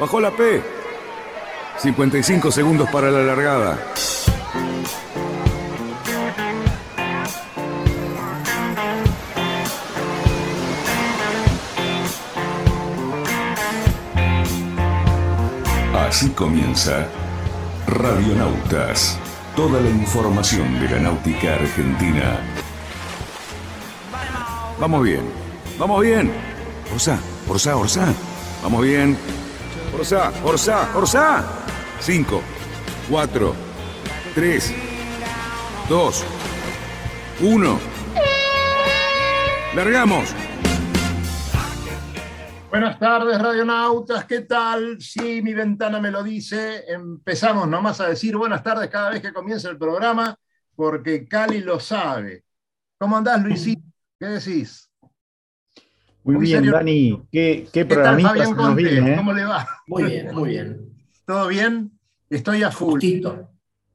Bajó la P. 55 segundos para la largada. Así comienza Radionautas. Toda la información de la náutica argentina. Vamos bien, vamos bien. Orsá, Orsá, Orsá. Vamos bien. Orsá, Orsá, Orsá. 5, 4, 3, 2, 1. Largamos. Buenas tardes, radionautas, ¿qué tal? Sí, mi ventana me lo dice. Empezamos nomás a decir buenas tardes cada vez que comienza el programa, porque Cali lo sabe. ¿Cómo andás, Luisito? ¿Qué decís? Muy, bien, Dani. ¿Qué, qué, ¿Qué tal, Fabián Conte? viene, eh? ¿Cómo le va? Muy bien, muy bien. ¿Todo bien? Estoy a full. Justito.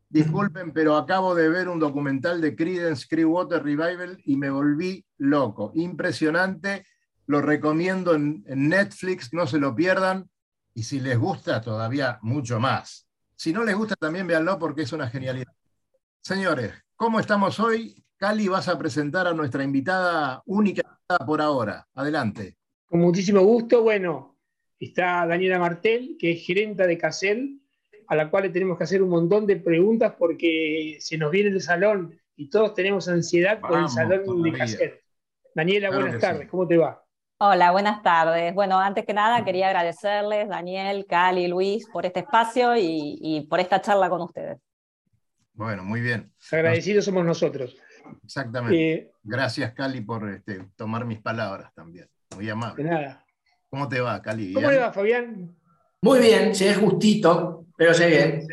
Disculpen, pero acabo de ver un documental de Creedence Clearwater Revival y me volví loco. Impresionante lo recomiendo en, en, Netflix, no se lo pierdan. Y si les gusta, todavía mucho más. Si no les gusta, también véanlo porque es una genialidad. Señores, ¿cómo estamos hoy? Cali, vas a presentar a nuestra invitada única por ahora. Adelante. Con muchísimo gusto. Bueno, está Daniela Martel, que es gerenta de Casel, a la cual le tenemos que hacer un montón de preguntas porque se nos viene el salón y todos tenemos ansiedad por el salón todavía. de Casel. Daniela, Claro buenas tardes. sí. ¿Cómo te va? Hola, buenas tardes. Bueno, antes que nada quería agradecerles, Daniel, Cali, Luis, por este espacio y, y por esta charla con ustedes. Bueno, muy bien. Agradecidos somos nosotros. Exactamente. Eh, Gracias, Cali, por este, tomar mis palabras también. Muy de amable. nada. ¿Cómo te va, Cali? ¿Cómo le va, Fabián? Muy bien, llegué justito, pero llegué.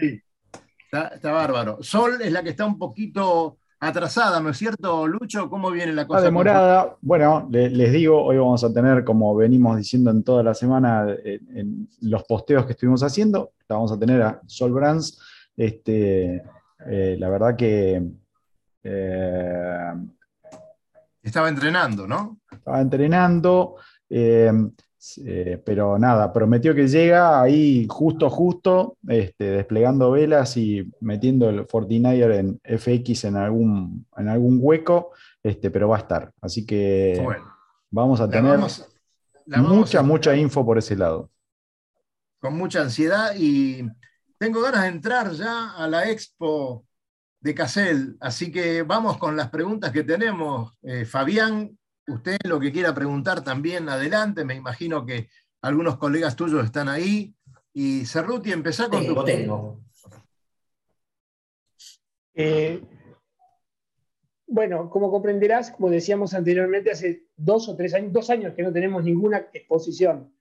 Está, está bárbaro. Sol es la que está un poquito atrasada, ¿no es cierto, Lucho? ¿Cómo viene la cosa? Está demorada. Bueno, le- les digo, hoy vamos a tener, como venimos diciendo en toda la semana, en, en los posteos que estuvimos haciendo, la vamos a tener a Sol Brands. Este, eh, la verdad que eh, Estaba entrenando, ¿no? estaba entrenando, eh, eh, pero nada, prometió que llega ahí justo, justo, este, desplegando velas y metiendo el 49er en FX en algún, en algún hueco, este, pero va a estar. Así que Bueno, vamos a tener vamos- la vamos mucha, a- mucha info por ese lado. con mucha ansiedad y tengo ganas de entrar ya a la expo de Casel, así que vamos con las preguntas que tenemos. Eh, Fabián, usted lo que quiera preguntar también adelante, me imagino que algunos colegas tuyos están ahí. Y Cerruti, empezá con Tengo, tu... tengo. Eh, bueno, como comprenderás, como decíamos anteriormente, hace dos o tres años, dos años que no tenemos ninguna exposición.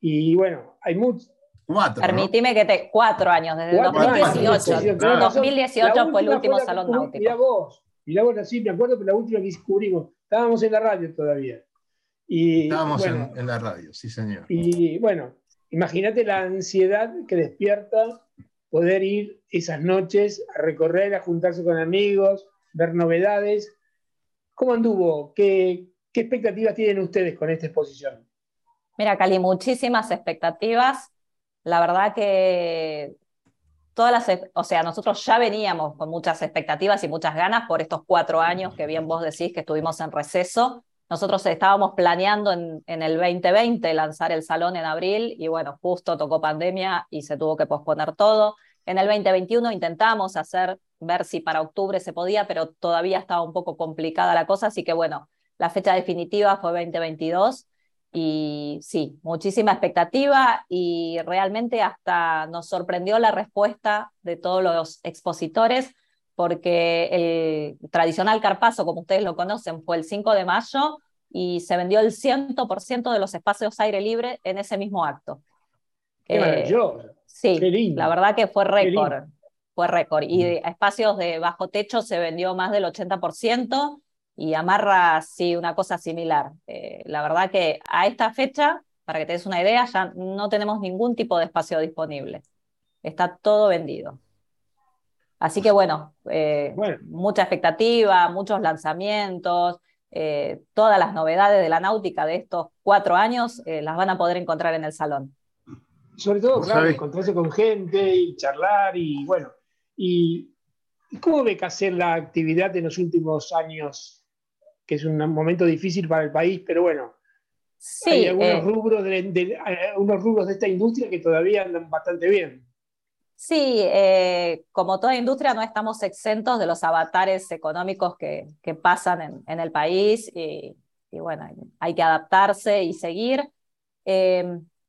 Y bueno, hay muchos. Cuatro, ¿no? Permitime que te. Cuatro años, desde el Cuatro años, 2018. sí, sí, tenés razón. 2018 La fue el último salón que cubrí- náutico. Mirá vos, mirá vos, sí, me acuerdo, pero la última que cubrimos, estábamos en la radio todavía. Y, Estábamos bueno, en, en la radio, sí señor. y bueno, imagínate la ansiedad que despierta poder ir esas noches a recorrer, a juntarse con amigos, ver novedades. ¿Cómo anduvo? ¿Qué, qué expectativas tienen ustedes con esta exposición? Mira, Cali, muchísimas expectativas. La verdad que todas las, o sea, nosotros ya veníamos con muchas expectativas y muchas ganas por estos cuatro años que bien vos decís que estuvimos en receso. Nosotros estábamos planeando en, en el 2020 lanzar el salón en abril y bueno, justo tocó pandemia y se tuvo que posponer todo. En el 2021 intentamos hacer, ver si para octubre se podía, pero todavía estaba un poco complicada la cosa, así que bueno, la fecha definitiva fue 2022 y sí, muchísima expectativa y realmente hasta nos sorprendió la respuesta de todos los expositores porque el tradicional carpazo, como ustedes lo conocen, fue el 5 de mayo y se vendió el 100% de los espacios aire libre en ese mismo acto. Qué Eh, maravilloso. Sí, Qué lindo. la verdad que fue récord. Fue récord. Y de- espacios de bajo techo se vendió más del 80% y amarra, sí, una cosa similar. Eh, la verdad que a esta fecha, para que te des una idea, ya no tenemos ningún tipo de espacio disponible. Está todo vendido. Así que bueno, eh, Bueno. mucha expectativa, muchos lanzamientos, eh, todas las novedades de la náutica de estos cuatro años eh, las van a poder encontrar en el salón. Sobre todo, claro, encontrarse con gente y charlar y bueno. ¿Y cómo ve hacer la actividad en los últimos años? Que es un momento difícil para el país, pero bueno, Sí, hay algunos, eh, rubros de, de- eh, unos rubros de esta industria que todavía andan bastante bien. Sí, eh, como toda industria no estamos exentos de los avatares económicos que, que pasan en, en el país y, y bueno, hay, hay que adaptarse y seguir. Eh,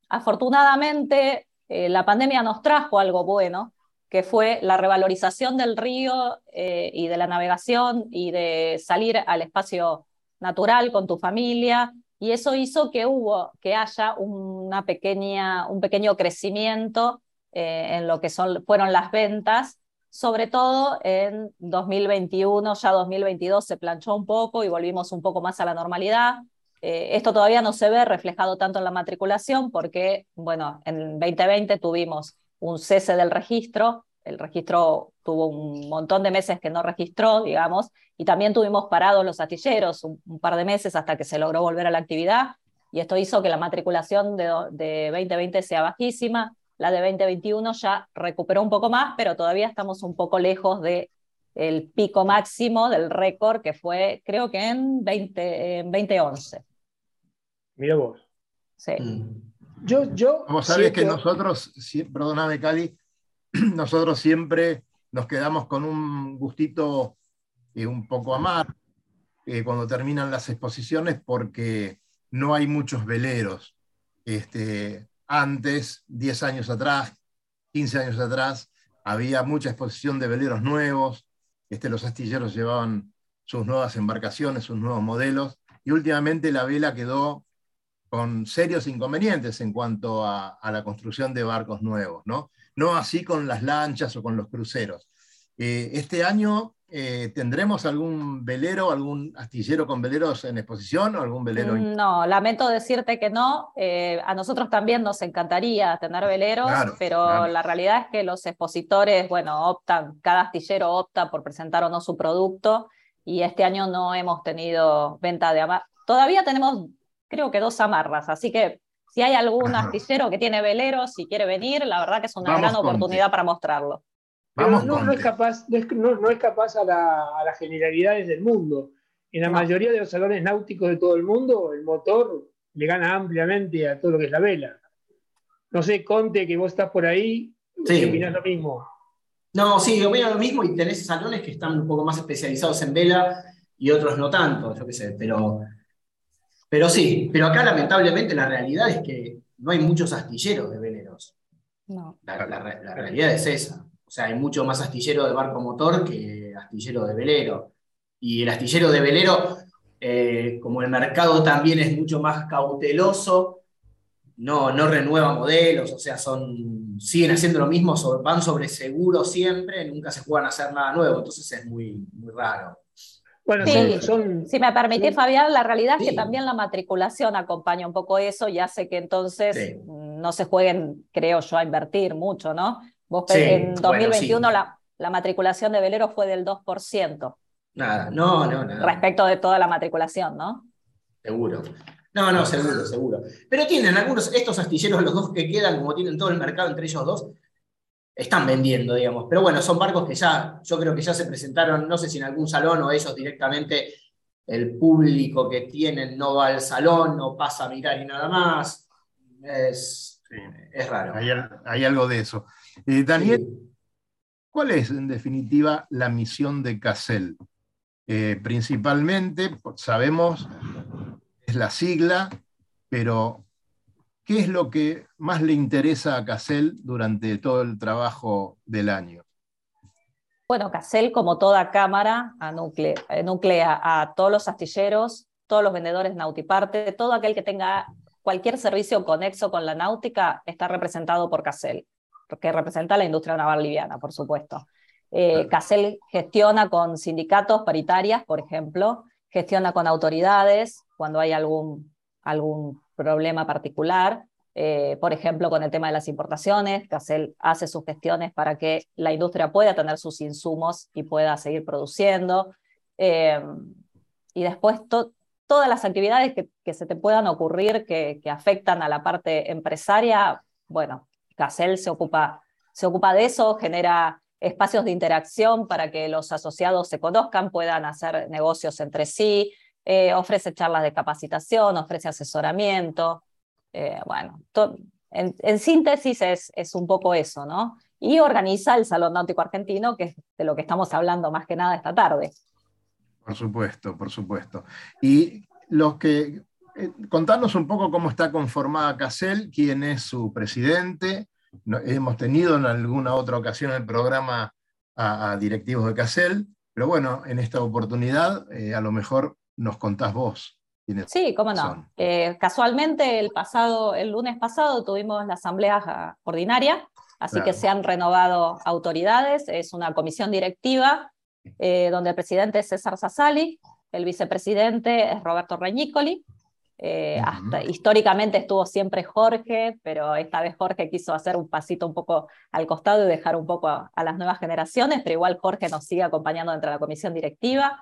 afortunadamente, eh, la pandemia nos trajo algo bueno, que fue la revalorización del río eh, y de la navegación y de salir al espacio natural con tu familia. Y eso hizo que hubo, que haya una pequeña, un pequeño crecimiento eh, en lo que son, fueron las ventas, sobre todo en 2021, ya 2022 se planchó un poco y volvimos un poco más a la normalidad. Eh, esto todavía no se ve reflejado tanto en la matriculación porque, bueno, en 2020 tuvimos un cese del registro, el registro tuvo un montón de meses que no registró, digamos, y también tuvimos parados los astilleros un, un par de meses hasta que se logró volver a la actividad, y esto hizo que la matriculación de, de 2020 sea bajísima, la de 2021 ya recuperó un poco más, pero todavía estamos un poco lejos de el pico máximo del récord que fue, creo que en, 20, en 2011. Mira vos. Sí. Mm. Yo, yo Vos sabés que nosotros, si- perdóname Cali, nosotros siempre nos quedamos con un gustito eh, un poco amargo eh, cuando terminan las exposiciones porque no hay muchos veleros. Este, antes, 10 años atrás, 15 años atrás, había mucha exposición de veleros nuevos, este, los astilleros llevaban sus nuevas embarcaciones, sus nuevos modelos, y últimamente la vela quedó con serios inconvenientes en cuanto a, a la construcción de barcos nuevos, ¿no? No así con las lanchas o con los cruceros. Eh, este año eh, tendremos algún velero, algún astillero con veleros en exposición o algún velero. Mm, No, lamento decirte que no. Eh, a nosotros también nos encantaría tener veleros, Claro, pero claro. la realidad es que los expositores, bueno, optan, cada astillero opta por presentar o no su producto, y este año no hemos tenido venta de amarras. Todavía tenemos, creo que dos amarras, así que si hay algún Ajá. astillero que tiene veleros y quiere venir, la verdad que es una Vamos, gran oportunidad para mostrarlo. Pero no, no es capaz, no es, no- no es capaz a, la- a las generalidades del mundo. En la No. mayoría de los salones náuticos de todo el mundo, el motor le gana ampliamente a todo lo que es la vela. No sé, Conte, que vos estás por ahí, Sí. ¿qué opinás lo mismo? No, sí, opino lo mismo y tenés salones que están un poco más especializados en vela y otros no tanto, yo qué sé, pero, pero sí, pero acá lamentablemente la realidad es que no hay muchos astilleros de veleros. No. La, la re- la realidad es esa. O sea, hay mucho más astillero de barco motor que astillero de velero. Y el astillero de velero, eh, como el mercado también es mucho más cauteloso, no, no renueva modelos, o sea, son, siguen haciendo lo mismo, van sobre seguro siempre, nunca se juegan a hacer nada nuevo, entonces es muy, muy raro. Bueno, Sí. son, son- Si me permitís. Fabián, la realidad es que también la matriculación acompaña un poco eso y hace que entonces Sí. no se jueguen, creo yo, a invertir mucho, ¿no? Vos en bueno, 2021 sí. la, la matriculación de veleros fue del 2% Nada, no, no, nada. respecto de toda la matriculación, ¿no? Seguro. No, no, seguro, seguro. Pero tienen algunos, estos astilleros, los dos que quedan, como tienen todo el mercado entre ellos dos, están vendiendo, digamos. Pero bueno, son barcos que ya, yo creo que ya se presentaron, no sé si en algún salón o ellos directamente, el público que tienen no va al salón, no pasa a mirar y nada más. Es, Sí, es raro. hay, al- hay algo de eso. Eh, Daniel, Sí. ¿cuál es en definitiva la misión de CASEL? Eh, principalmente, sabemos, es la sigla, pero ¿qué es lo que más le interesa a CASEL durante todo el trabajo del año? Bueno, Casel, como toda cámara, eh, nuclea a todos los astilleros, todos los vendedores nautiparte, todo aquel que tenga cualquier servicio conexo con la náutica está representado por Casel, que representa a la industria naval liviana, por supuesto. Eh, Casel gestiona con sindicatos paritarias, por ejemplo, gestiona con autoridades cuando hay algún, algún problema particular, eh, por ejemplo, con el tema de las importaciones, Casel hace sus gestiones para que la industria pueda tener sus insumos y pueda seguir produciendo. Eh, y después to- todas las actividades que, que se te puedan ocurrir que, que afectan a la parte empresaria, bueno, Casel se ocupa, se ocupa de eso, genera espacios de interacción para que los asociados se conozcan, puedan hacer negocios entre sí, eh, ofrece charlas de capacitación, ofrece asesoramiento. Eh, bueno, en, síntesis es, es un poco eso, ¿no? Y organiza el Salón Náutico Argentino, que es de lo que estamos hablando más que nada esta tarde. Por supuesto, por supuesto. Y los que eh, contanos un poco cómo está conformada CASEL, quién es su presidente. hemos tenido en alguna otra ocasión el programa a, directivos de CASEL, pero bueno, en esta oportunidad eh, a lo mejor nos contás vos. Sí, cómo no. Eh, casualmente el pasado, el lunes pasado tuvimos la asamblea ordinaria, así que se han renovado autoridades, es una comisión directiva donde el presidente es César Sassali, el vicepresidente es Roberto Reñicoli, eh, hasta, históricamente estuvo siempre Jorge, pero esta vez Jorge quiso hacer un pasito un poco al costado y dejar un poco a, las nuevas generaciones, pero igual Jorge nos sigue acompañando dentro de la comisión directiva.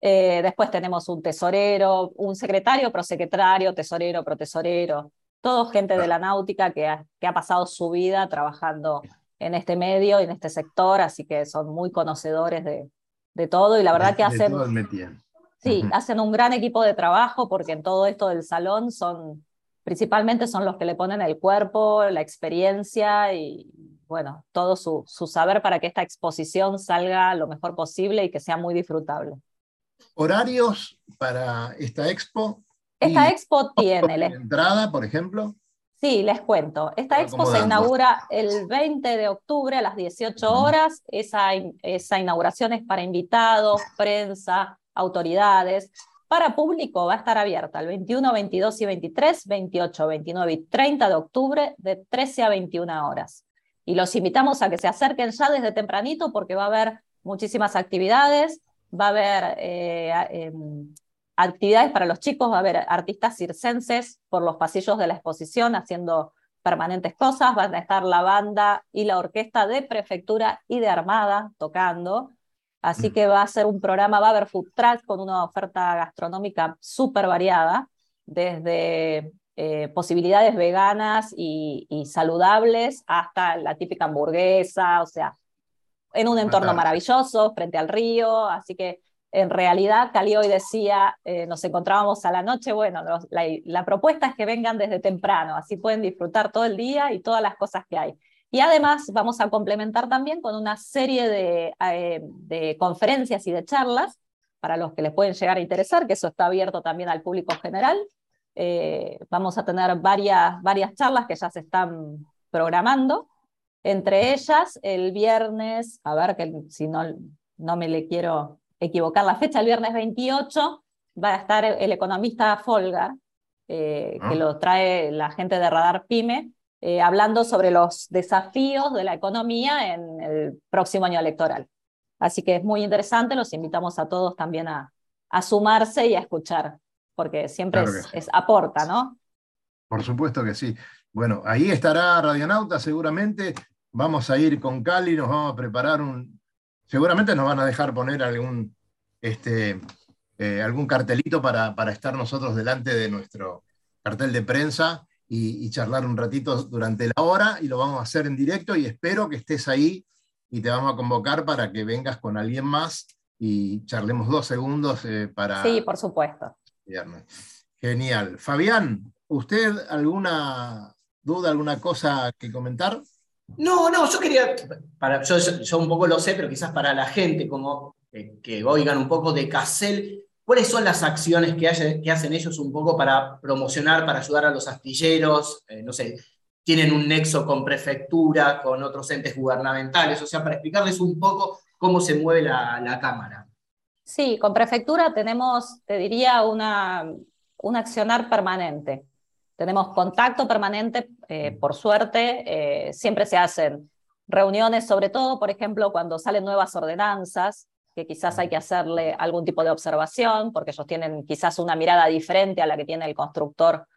Eh, después tenemos un tesorero, un secretario, prosecretario, tesorero, protesorero, todo gente de la náutica que ha, que ha pasado su vida trabajando en este medio y en este sector, así que son muy conocedores de, de todo y la verdad que hacen... Sí, hacen un gran equipo de trabajo porque en todo esto del salón son, principalmente son los que le ponen el cuerpo, la experiencia y, bueno, todo su, su saber para que esta exposición salga lo mejor posible y que sea muy disfrutable. ¿Horarios para esta expo? Esta expo tiene... La entrada, por ejemplo? Sí, les cuento. Esta expo se inaugura el 20 de octubre a las 18 horas. Esa, esa inauguración es para invitados, prensa, autoridades. Para público va a estar abierta el 21, 22 y 23, 28, 29 y 30 de octubre de 13 a 21 horas. Y los invitamos a que se acerquen ya desde tempranito porque va a haber muchísimas actividades, va a haber eh, em, actividades para los chicos, va a haber artistas circenses por los pasillos de la exposición haciendo permanentes cosas, van a estar la banda y la orquesta de prefectura y de armada tocando. Así mm. que va a ser un programa, va a haber food truck con una oferta gastronómica súper variada, desde eh, posibilidades veganas y, saludables hasta la típica hamburguesa, o sea, en un entorno maravilloso, frente al río, así que en realidad Cali hoy decía, eh, nos encontrábamos a la noche, bueno, la, la propuesta es que vengan desde temprano, así pueden disfrutar todo el día y todas las cosas que hay. Y además vamos a complementar también con una serie de, eh, de, conferencias y de charlas para los que les pueden llegar a interesar, que eso está abierto también al público general. Eh, vamos a tener varias, varias charlas que ya se están programando. Entre ellas, el viernes, a ver que si no, no me le quiero equivocar la fecha, el viernes 28 va a estar el economista Folgar, eh, que ah. lo trae la gente de Radar Pyme, eh, hablando sobre los desafíos de la economía en el próximo año electoral. Así que es muy interesante, los invitamos a todos también a, a sumarse y a escuchar, porque siempre es, aporta, ¿no? Por supuesto que sí. Bueno, ahí estará Radionauta seguramente. Vamos a ir con Cali, nos vamos a preparar un... Seguramente nos van a dejar poner algún, este, eh, algún cartelito para, para estar nosotros delante de nuestro cartel de prensa y, charlar un ratito durante la hora y lo vamos a hacer en directo y espero que estés ahí y te vamos a convocar para que vengas con alguien más y charlemos dos segundos eh, para... Sí, por supuesto. Genial. Fabián, ¿usted alguna duda, alguna cosa que comentar? No, no, yo quería, para, yo, yo un poco lo sé, pero quizás para la gente, como eh, que oigan un poco de Casel, ¿Cuáles son las acciones que, que, hacen ellos un poco para promocionar, para ayudar a los astilleros? Eh, no sé, tienen un nexo con prefectura, con otros entes gubernamentales, o sea, para explicarles un poco cómo se mueve la, Cámara. Sí, con prefectura tenemos, te diría, una, un accionar permanente. Tenemos contacto permanente, eh, por suerte, eh, siempre se hacen reuniones, sobre todo, por ejemplo, cuando salen nuevas ordenanzas, que quizás hay que hacerle algún tipo de observación, porque ellos tienen quizás una mirada diferente a la que tiene el constructor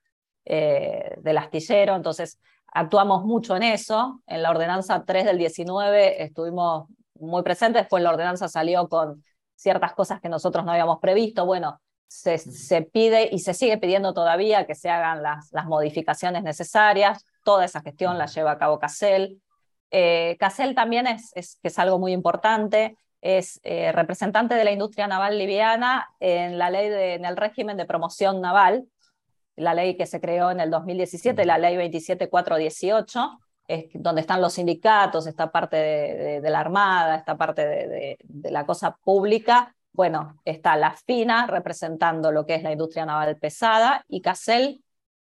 eh, del astillero, entonces actuamos mucho en eso. En la ordenanza 3 del 19 estuvimos muy presentes, después la ordenanza salió con ciertas cosas que nosotros no habíamos previsto. Bueno, se, se pide y se sigue pidiendo todavía que se hagan las, las modificaciones necesarias. toda esa gestión la lleva a cabo Casel. Eh, Casel también es, es, que es algo muy importante, es eh, representante de la industria naval liviana en la ley de, en el régimen de promoción naval, la ley que se creó en el 2017, la ley 27418, es donde están los sindicatos, esta parte de, de, la Armada, esta parte de, de, la cosa pública. Bueno, está la FINA representando lo que es la industria naval pesada y CASEL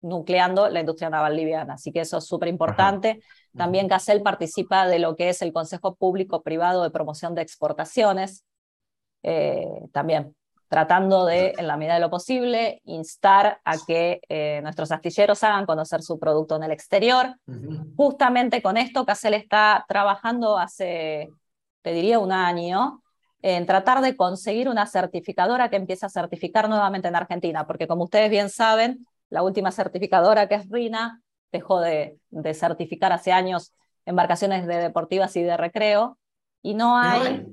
nucleando la industria naval liviana. Así que eso es súper importante. También CASEL participa de lo que es el Consejo Público Privado de Promoción de Exportaciones. Eh, también tratando de, en la medida de lo posible, instar a que eh, nuestros astilleros hagan conocer su producto en el exterior. Justamente con esto, CASEL está trabajando hace, te diría, un año, en tratar de conseguir una certificadora que empiece a certificar nuevamente en Argentina, porque como ustedes bien saben, la última certificadora, que es RINA, dejó de, de certificar hace años embarcaciones de deportivas y de recreo, y no hay...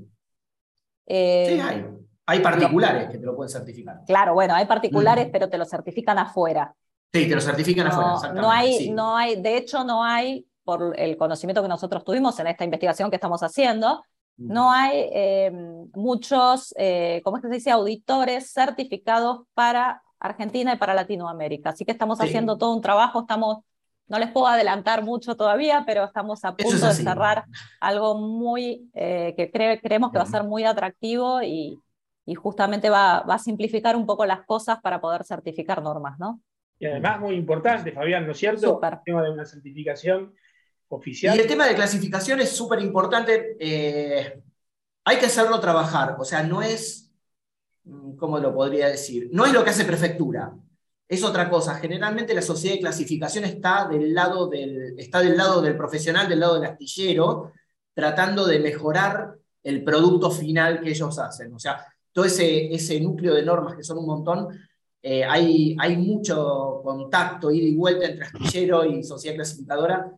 Eh, sí, hay. Hay particulares que te lo pueden certificar. Claro, bueno, hay particulares, pero te lo certifican afuera. Sí, te lo certifican afuera, No hay, no hay, de hecho, no hay, por el conocimiento que nosotros tuvimos en esta investigación que estamos haciendo, no hay eh, muchos, eh, ¿cómo es que se dice?, auditores certificados para Argentina y para Latinoamérica. Así que estamos haciendo todo un trabajo, estamos, no les puedo adelantar mucho todavía, pero estamos a punto de cerrar algo muy, eh, que creemos que va a ser muy atractivo y, y justamente va, va, a simplificar un poco las cosas para poder certificar normas, ¿no? Y además muy importante, Fabián, ¿no es cierto? El tema de una certificación Y el tema de clasificación es súper importante. Eh, hay que hacerlo trabajar, o sea, no es Mm, ¿cómo lo podría decir? No es lo que hace prefectura, es otra cosa. Generalmente la sociedad de clasificación está del lado del, está del, lado del profesional, del lado del astillero, tratando de mejorar el producto final que ellos hacen. O sea, todo ese, ese núcleo de normas que son un montón, eh, hay, hay mucho contacto, ida y vuelta entre astillero y sociedad clasificadora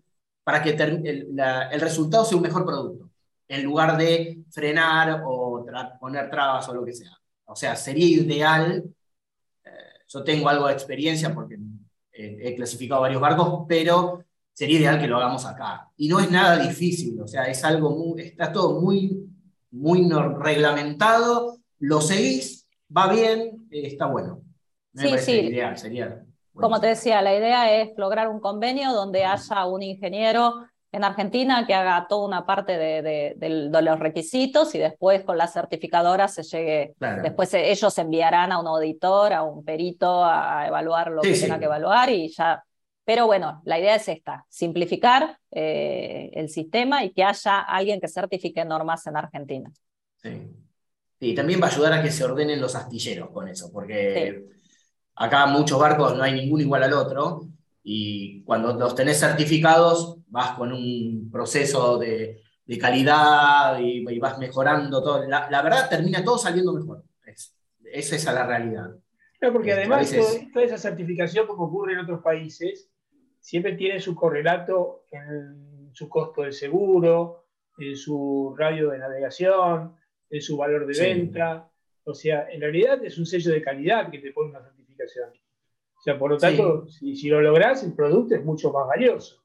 para que el, el resultado sea un mejor producto, en lugar de frenar o poner trabas o lo que sea. O sea, sería ideal, eh, yo tengo algo de experiencia porque he clasificado varios barcos, pero sería ideal que lo hagamos acá. Y no es nada difícil, o sea, es algo muy, está todo muy, muy reglamentado, lo seguís, va bien, eh, está bueno. Me sí, sí. ideal, sería. Como te decía, la idea es lograr un convenio donde haya un ingeniero en Argentina que haga toda una parte de, los requisitos y después con la certificadora se llegue, después ellos enviarán a un auditor, a un perito a evaluar lo que tenga que evaluar y ya. Pero bueno, la idea es esta, simplificar eh, el sistema y que haya alguien que certifique normas en Argentina. Sí. Y también va a ayudar a que se ordenen los astilleros con eso, porque acá muchos barcos no hay ninguno igual al otro y cuando los tenés certificados vas con un proceso de, de calidad y, vas mejorando todo. La, la, verdad termina todo saliendo mejor. Es, esa es la realidad. No, porque este, además toda esa certificación, como ocurre en otros países, siempre tiene su correlato en su costo de seguro, en su radio de navegación, en su valor de venta. O sea, en realidad es un sello de calidad que te pone una certificación. O sea, por lo tanto, si, si, lo lográs, el producto es mucho más valioso.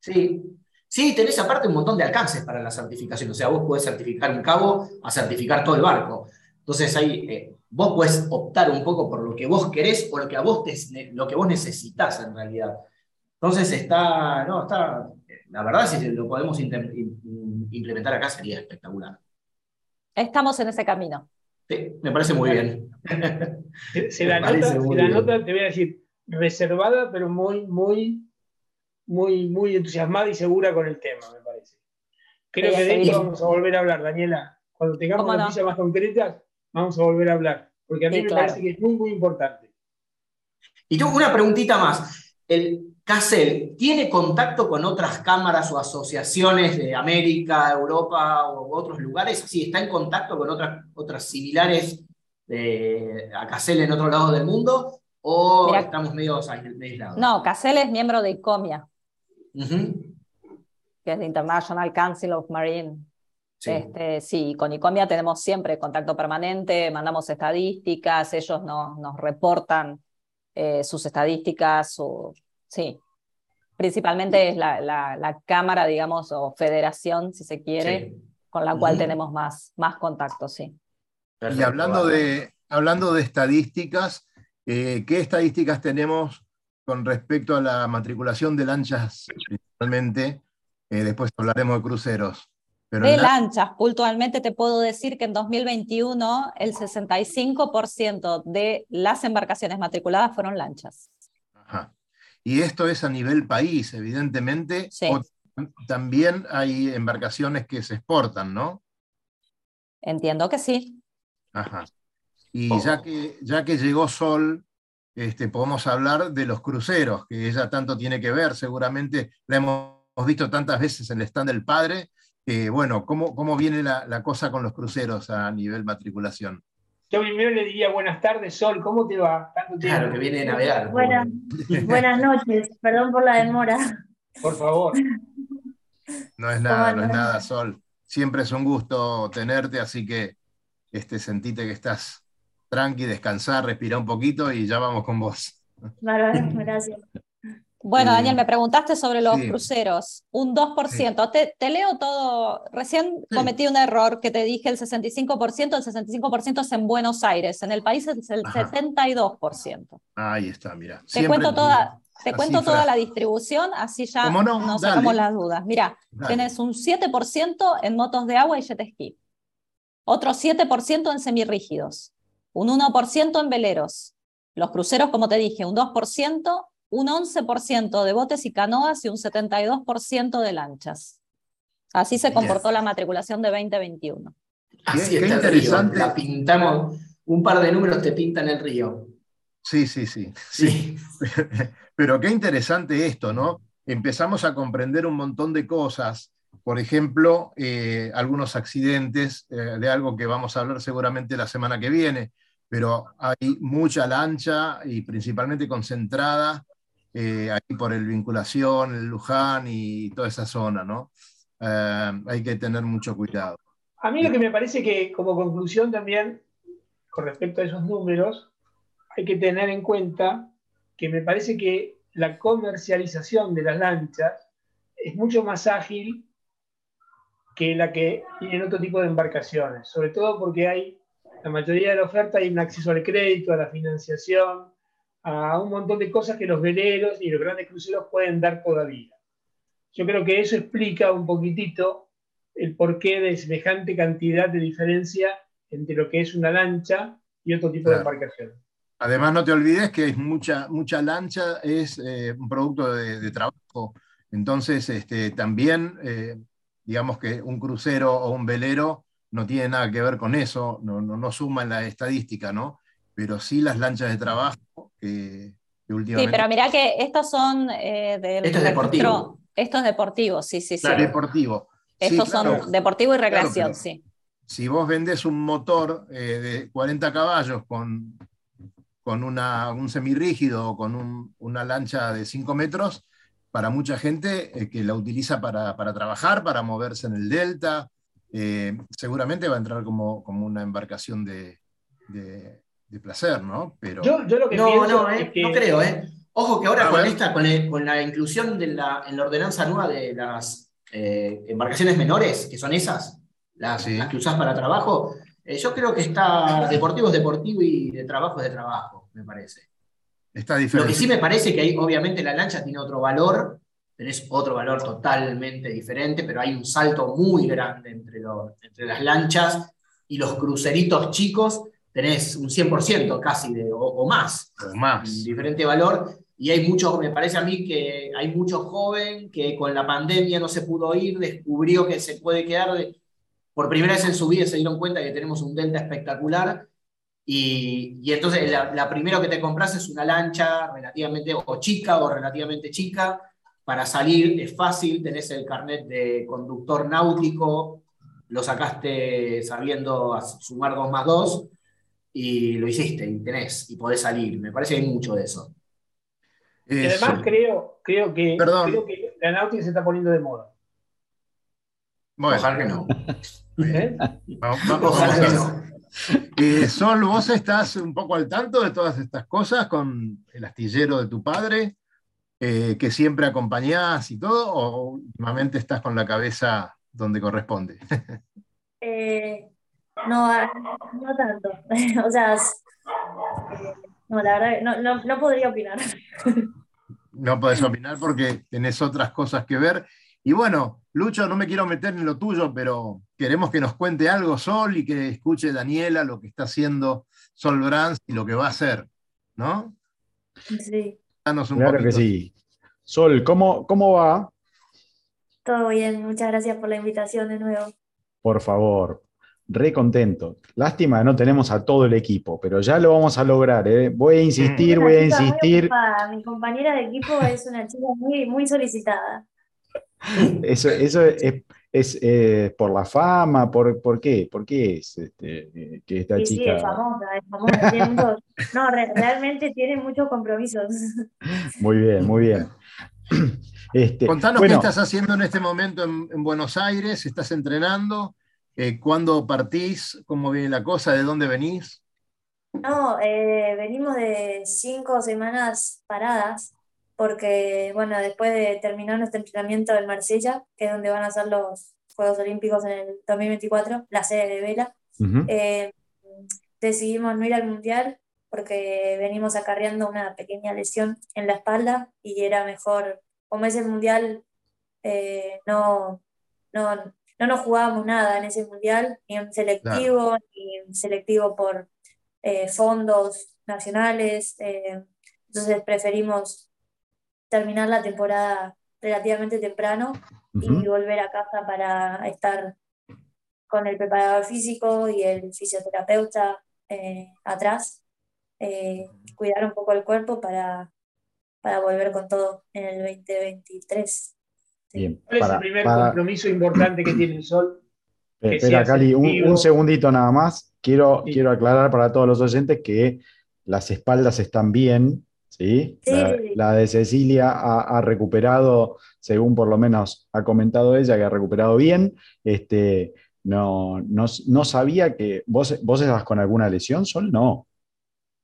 Sí. Sí, tenés aparte un montón de alcances para la certificación. O sea, vos podés certificar un cabo a certificar todo el barco. Entonces, ahí eh, vos podés optar un poco por lo que vos querés o lo que, a vos lo que vos necesitas en realidad. Entonces, está, no, está, la verdad, si lo podemos implementar acá sería espectacular. Estamos en ese camino. Sí, me parece muy bien. Se la, nota, se la nota, te voy a decir, reservada, pero muy, muy, muy, muy entusiasmada y segura con el tema, me parece. Creo que de esto vamos a volver a hablar, Daniela. Cuando tengamos noticias más concretas, vamos a volver a hablar. Porque a mí me parece que es muy, muy importante. Y tengo una preguntita más. ¿El CASEL tiene contacto con otras cámaras o asociaciones de América, Europa u otros lugares? ¿Así está en contacto con otras, otras similares de, a CASEL en otro lado del mundo? ¿O estamos medio aislados? No, CASEL es miembro de ICOMIA, que es el International Council of Marine. Sí. Este, sí, con ICOMIA tenemos siempre contacto permanente, mandamos estadísticas, ellos nos, nos reportan eh, sus estadísticas, su, sí. principalmente es la, la- la cámara, digamos, o federación, si se quiere, Sí. con la cual tenemos más, más contacto, sí. Y hablando de, hablando de estadísticas, eh, ¿qué estadísticas tenemos con respecto a la matriculación de lanchas principalmente? Eh, después hablaremos de cruceros. Pero De lanchas, puntualmente te puedo decir que en 2021 el 65% de las embarcaciones matriculadas fueron lanchas. Ajá. Y esto es a nivel país, evidentemente. Sí. o también hay embarcaciones que se exportan, ¿no? Entiendo que sí. Ajá. Y Oh. ya que, ya que llegó Sol, este, podemos hablar de los cruceros, que ella tanto tiene que ver, seguramente la hemos visto tantas veces en el stand del padre, que bueno, ¿cómo, cómo viene la, la cosa con los cruceros a nivel matriculación? Yo primero le diría buenas tardes, Sol, ¿cómo te va? Tanto tiempo. Claro, que viene de navegar. Buenas, buenas noches, perdón por la demora. Por favor. No es nada, no es nada, Sol. Siempre es un gusto tenerte, así que este, sentite que estás tranqui, descansar, respira un poquito y ya vamos con vos. Bárbaro, gracias. Bueno, Eh, Daniel, me preguntaste sobre los sí. cruceros. Un 2%. Te, te leo todo. Recién Sí. cometí un error que te dije el 65%. El 65% es en Buenos Aires. En el país es el Ajá. 72%. Ahí está, mira. Te cuento toda, te la cuento toda la distribución, así ya ¿Cómo no? nos Dale. sacamos las dudas. Mira, tenés un 7% en motos de agua y jet ski, otro 7% en semirrígidos, un 1% en veleros, los cruceros, como te dije, un 2%, un 11% de botes y canoas y un 72% de lanchas. Así se comportó la matriculación de 2021. Así está el río. interesante. La pintamos, un par de números te pintan el río. Sí, sí, sí. sí. Sí. Pero qué interesante esto, ¿no? Empezamos a comprender un montón de cosas. Por ejemplo, eh, algunos accidentes eh, de algo que vamos a hablar seguramente la semana que viene, pero hay mucha lancha y principalmente concentrada eh, ahí por el vinculación, el Luján y toda esa zona, ¿no? Eh, hay que tener mucho cuidado. A mí lo que me parece que como conclusión también, con respecto a esos números, hay que tener en cuenta que me parece que la comercialización de las lanchas es mucho más ágil que la que tienen otro tipo de embarcaciones, sobre todo porque hay, la mayoría de la oferta hay un acceso al crédito, a la financiación, a un montón de cosas que los veleros y los grandes cruceros pueden dar todavía. Yo creo que eso explica un poquitito el porqué de semejante cantidad de diferencia entre lo que es una lancha y otro tipo de Claro. embarcación. Además, no te olvides que es mucha, mucha lancha es eh, un producto de, de trabajo. Entonces, este, también, eh, digamos que un crucero o un velero no tiene nada que ver con eso, no, no, no suma en la estadística, ¿no? Pero sí las lanchas de trabajo que, que Sí, últimamente... pero mirá que estos son eh, del Esto es deportivo. Esto es deportivo, sí, sí, sí. Claro, deportivo. Sí, Estos claro. son deportivo y recreación, sí. si vos vendés un motor eh, de 40 caballos con, con una, un semirrígido o con un- una lancha de 5 metros, para mucha gente eh, que la utiliza para, para trabajar, para moverse en el delta, eh, seguramente va a entrar como, como una embarcación de, de- de placer, ¿no? Pero Yo, yo lo que No, pienso no, es eh, que no creo, ¿eh? Ojo que ahora A con ver. esta, con, el- con la inclusión de la, en la ordenanza nueva de las eh, embarcaciones menores, que son esas, las, Sí. las que usás para trabajo, eh, yo creo que está deportivo es deportivo y de trabajo es de trabajo, me parece. está Lo diferente. que sí me parece que ahí, obviamente la lancha tiene otro valor, tenés otro valor totalmente diferente, pero hay un salto muy grande entre, los- entre las lanchas y los cruceritos chicos, tenés un 100% casi de, o, o más o un más. diferente valor. Y hay mucho, me parece a mí que hay mucho joven que con la pandemia no se pudo ir, descubrió que se puede quedar. de- por primera vez en su vida se dieron cuenta que tenemos un delta espectacular. Y, y entonces la, la primero que te compras es una lancha relativamente o chica o relativamente chica. Para salir es fácil, tenés el carnet de conductor náutico, lo sacaste sabiendo sumar 2 más 2 y lo hiciste y tenés y podés salir. Me parece que hay mucho de eso. y Eso. además creo, creo, que, Perdón. creo que la náutica se está poniendo de moda. Bueno, Ojalá que no. ¿eh? vamos- vamos Ojalá que no. Eh, Sol, ¿vos estás un poco al tanto de todas estas cosas con el astillero de tu padre? eh, que siempre acompañás y todo, o últimamente estás con la cabeza donde corresponde? Eh, no, no tanto. o sea, no, la verdad, que no, no, no podría opinar. no podés opinar porque tenés otras cosas que ver. Y bueno, Lucho, no me quiero meter en lo tuyo, pero queremos que nos cuente algo Sol y que escuche Daniela lo que está haciendo Sol Brands y lo que va a hacer, ¿no? Sí, Danos un Claro que sí. Sol, ¿cómo, cómo va? todo bien. Muchas gracias por la invitación de nuevo. Por favor, re contento. Lástima que no tenemos a todo el equipo, pero ya lo vamos a lograr, ¿eh? Voy a insistir, Una voy a chica insistir. Mi compañera de equipo es una chica muy, muy solicitada. Eso, eso es, es, eh, por la fama, por, ¿por qué? ¿Por qué es este, eh, que esta Sí, sí, chica? es famosa, es famosa. tiene muchos- no, re- realmente tiene muchos compromisos. Muy bien, muy bien. Este, Contanos bueno, qué estás haciendo en este momento en, en Buenos Aires, ¿estás entrenando? Eh, ¿Cuándo partís? ¿Cómo viene la cosa? ¿De dónde venís? No, eh, venimos de cinco semanas paradas, porque, bueno, después de terminar nuestro entrenamiento en Marsella, que es donde van a ser los Juegos Olímpicos en el 2024, la sede de vela, eh, decidimos no ir al Mundial porque venimos acarreando una pequeña lesión en la espalda y era mejor, como es el Mundial, eh, no, no, no nos jugábamos nada en ese Mundial, ni en selectivo, ni en selectivo por eh, fondos nacionales, eh, entonces preferimos terminar la temporada relativamente temprano y volver a casa para estar con el preparador físico y el fisioterapeuta eh, atrás, cuidar un poco el cuerpo para, para volver con todo en el 2023. Bien. ¿Cuál es el primer para- compromiso importante que tiene el Sol? Que Espera, Cali, un, segundito nada más. Quiero, Sí. quiero aclarar para todos los oyentes que las espaldas están bien, ¿sí? Sí, La, de Cecilia ha, ha recuperado, según por lo menos ha comentado ella, que ha recuperado bien. Este, no, no, no sabía que. ¿Vos, ¿Vos estás con alguna lesión, Sol? No.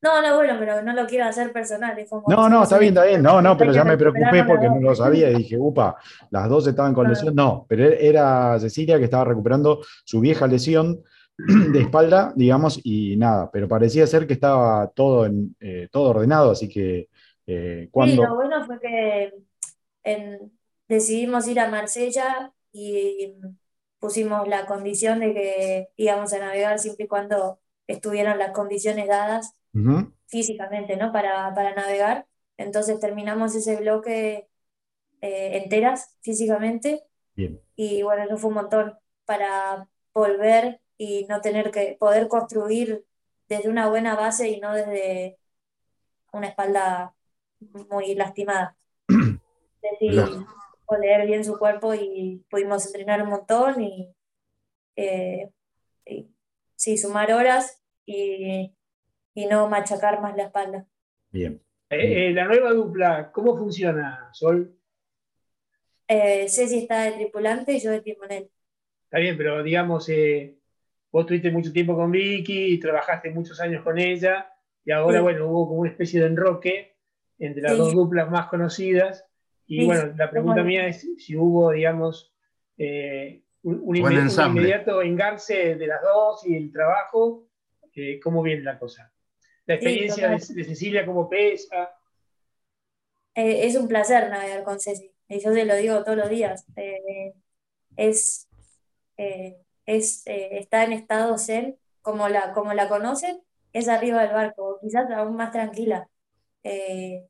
No, no, bueno, pero no lo quiero hacer personal. es como No, no, está bien, está bien. No, no, pero ya me preocupé porque no lo sabía y dije, upa, las dos estaban con lesión. No, pero era Cecilia que estaba recuperando su vieja lesión de espalda, digamos, y nada, pero parecía ser que estaba todo, en, eh, todo ordenado, así que eh, Sí, cuando... lo bueno fue que en- decidimos ir a Marsella y pusimos la condición de que íbamos a navegar siempre y cuando estuvieran las condiciones dadas Ujú, físicamente, ¿no? Para, para navegar. Entonces terminamos ese bloque eh, enteras físicamente bien, y bueno, eso fue un montón para volver y no tener que poder construir desde una buena base y no desde una espalda muy lastimada. Decidí Claro. leer bien su cuerpo y pudimos entrenar un montón y, eh, y sí, sumar horas y, y no machacar más la espalda. bien. Eh, eh, la nueva dupla, ¿cómo funciona, Sol? Eh, Ceci está de tripulante y yo de timonel. Está bien, pero digamos, eh, vos tuviste mucho tiempo con Vicky y trabajaste muchos años con ella, y ahora, Sí. bueno, hubo como una especie de enroque entre las Sí. dos duplas más conocidas. Y Sí, bueno, la pregunta mía es si hubo, digamos, eh, un, un un inmediato engarce de las dos y el trabajo. eh, ¿Cómo viene la cosa? La Sí, experiencia de, Cecilia, ¿cómo pesa? Eh, es un placer navegar con Ceci, y yo te lo digo todos los días. Eh, es, eh, es está en estado zen, como la, como la conocen, es arriba del barco, quizás aún más tranquila. Es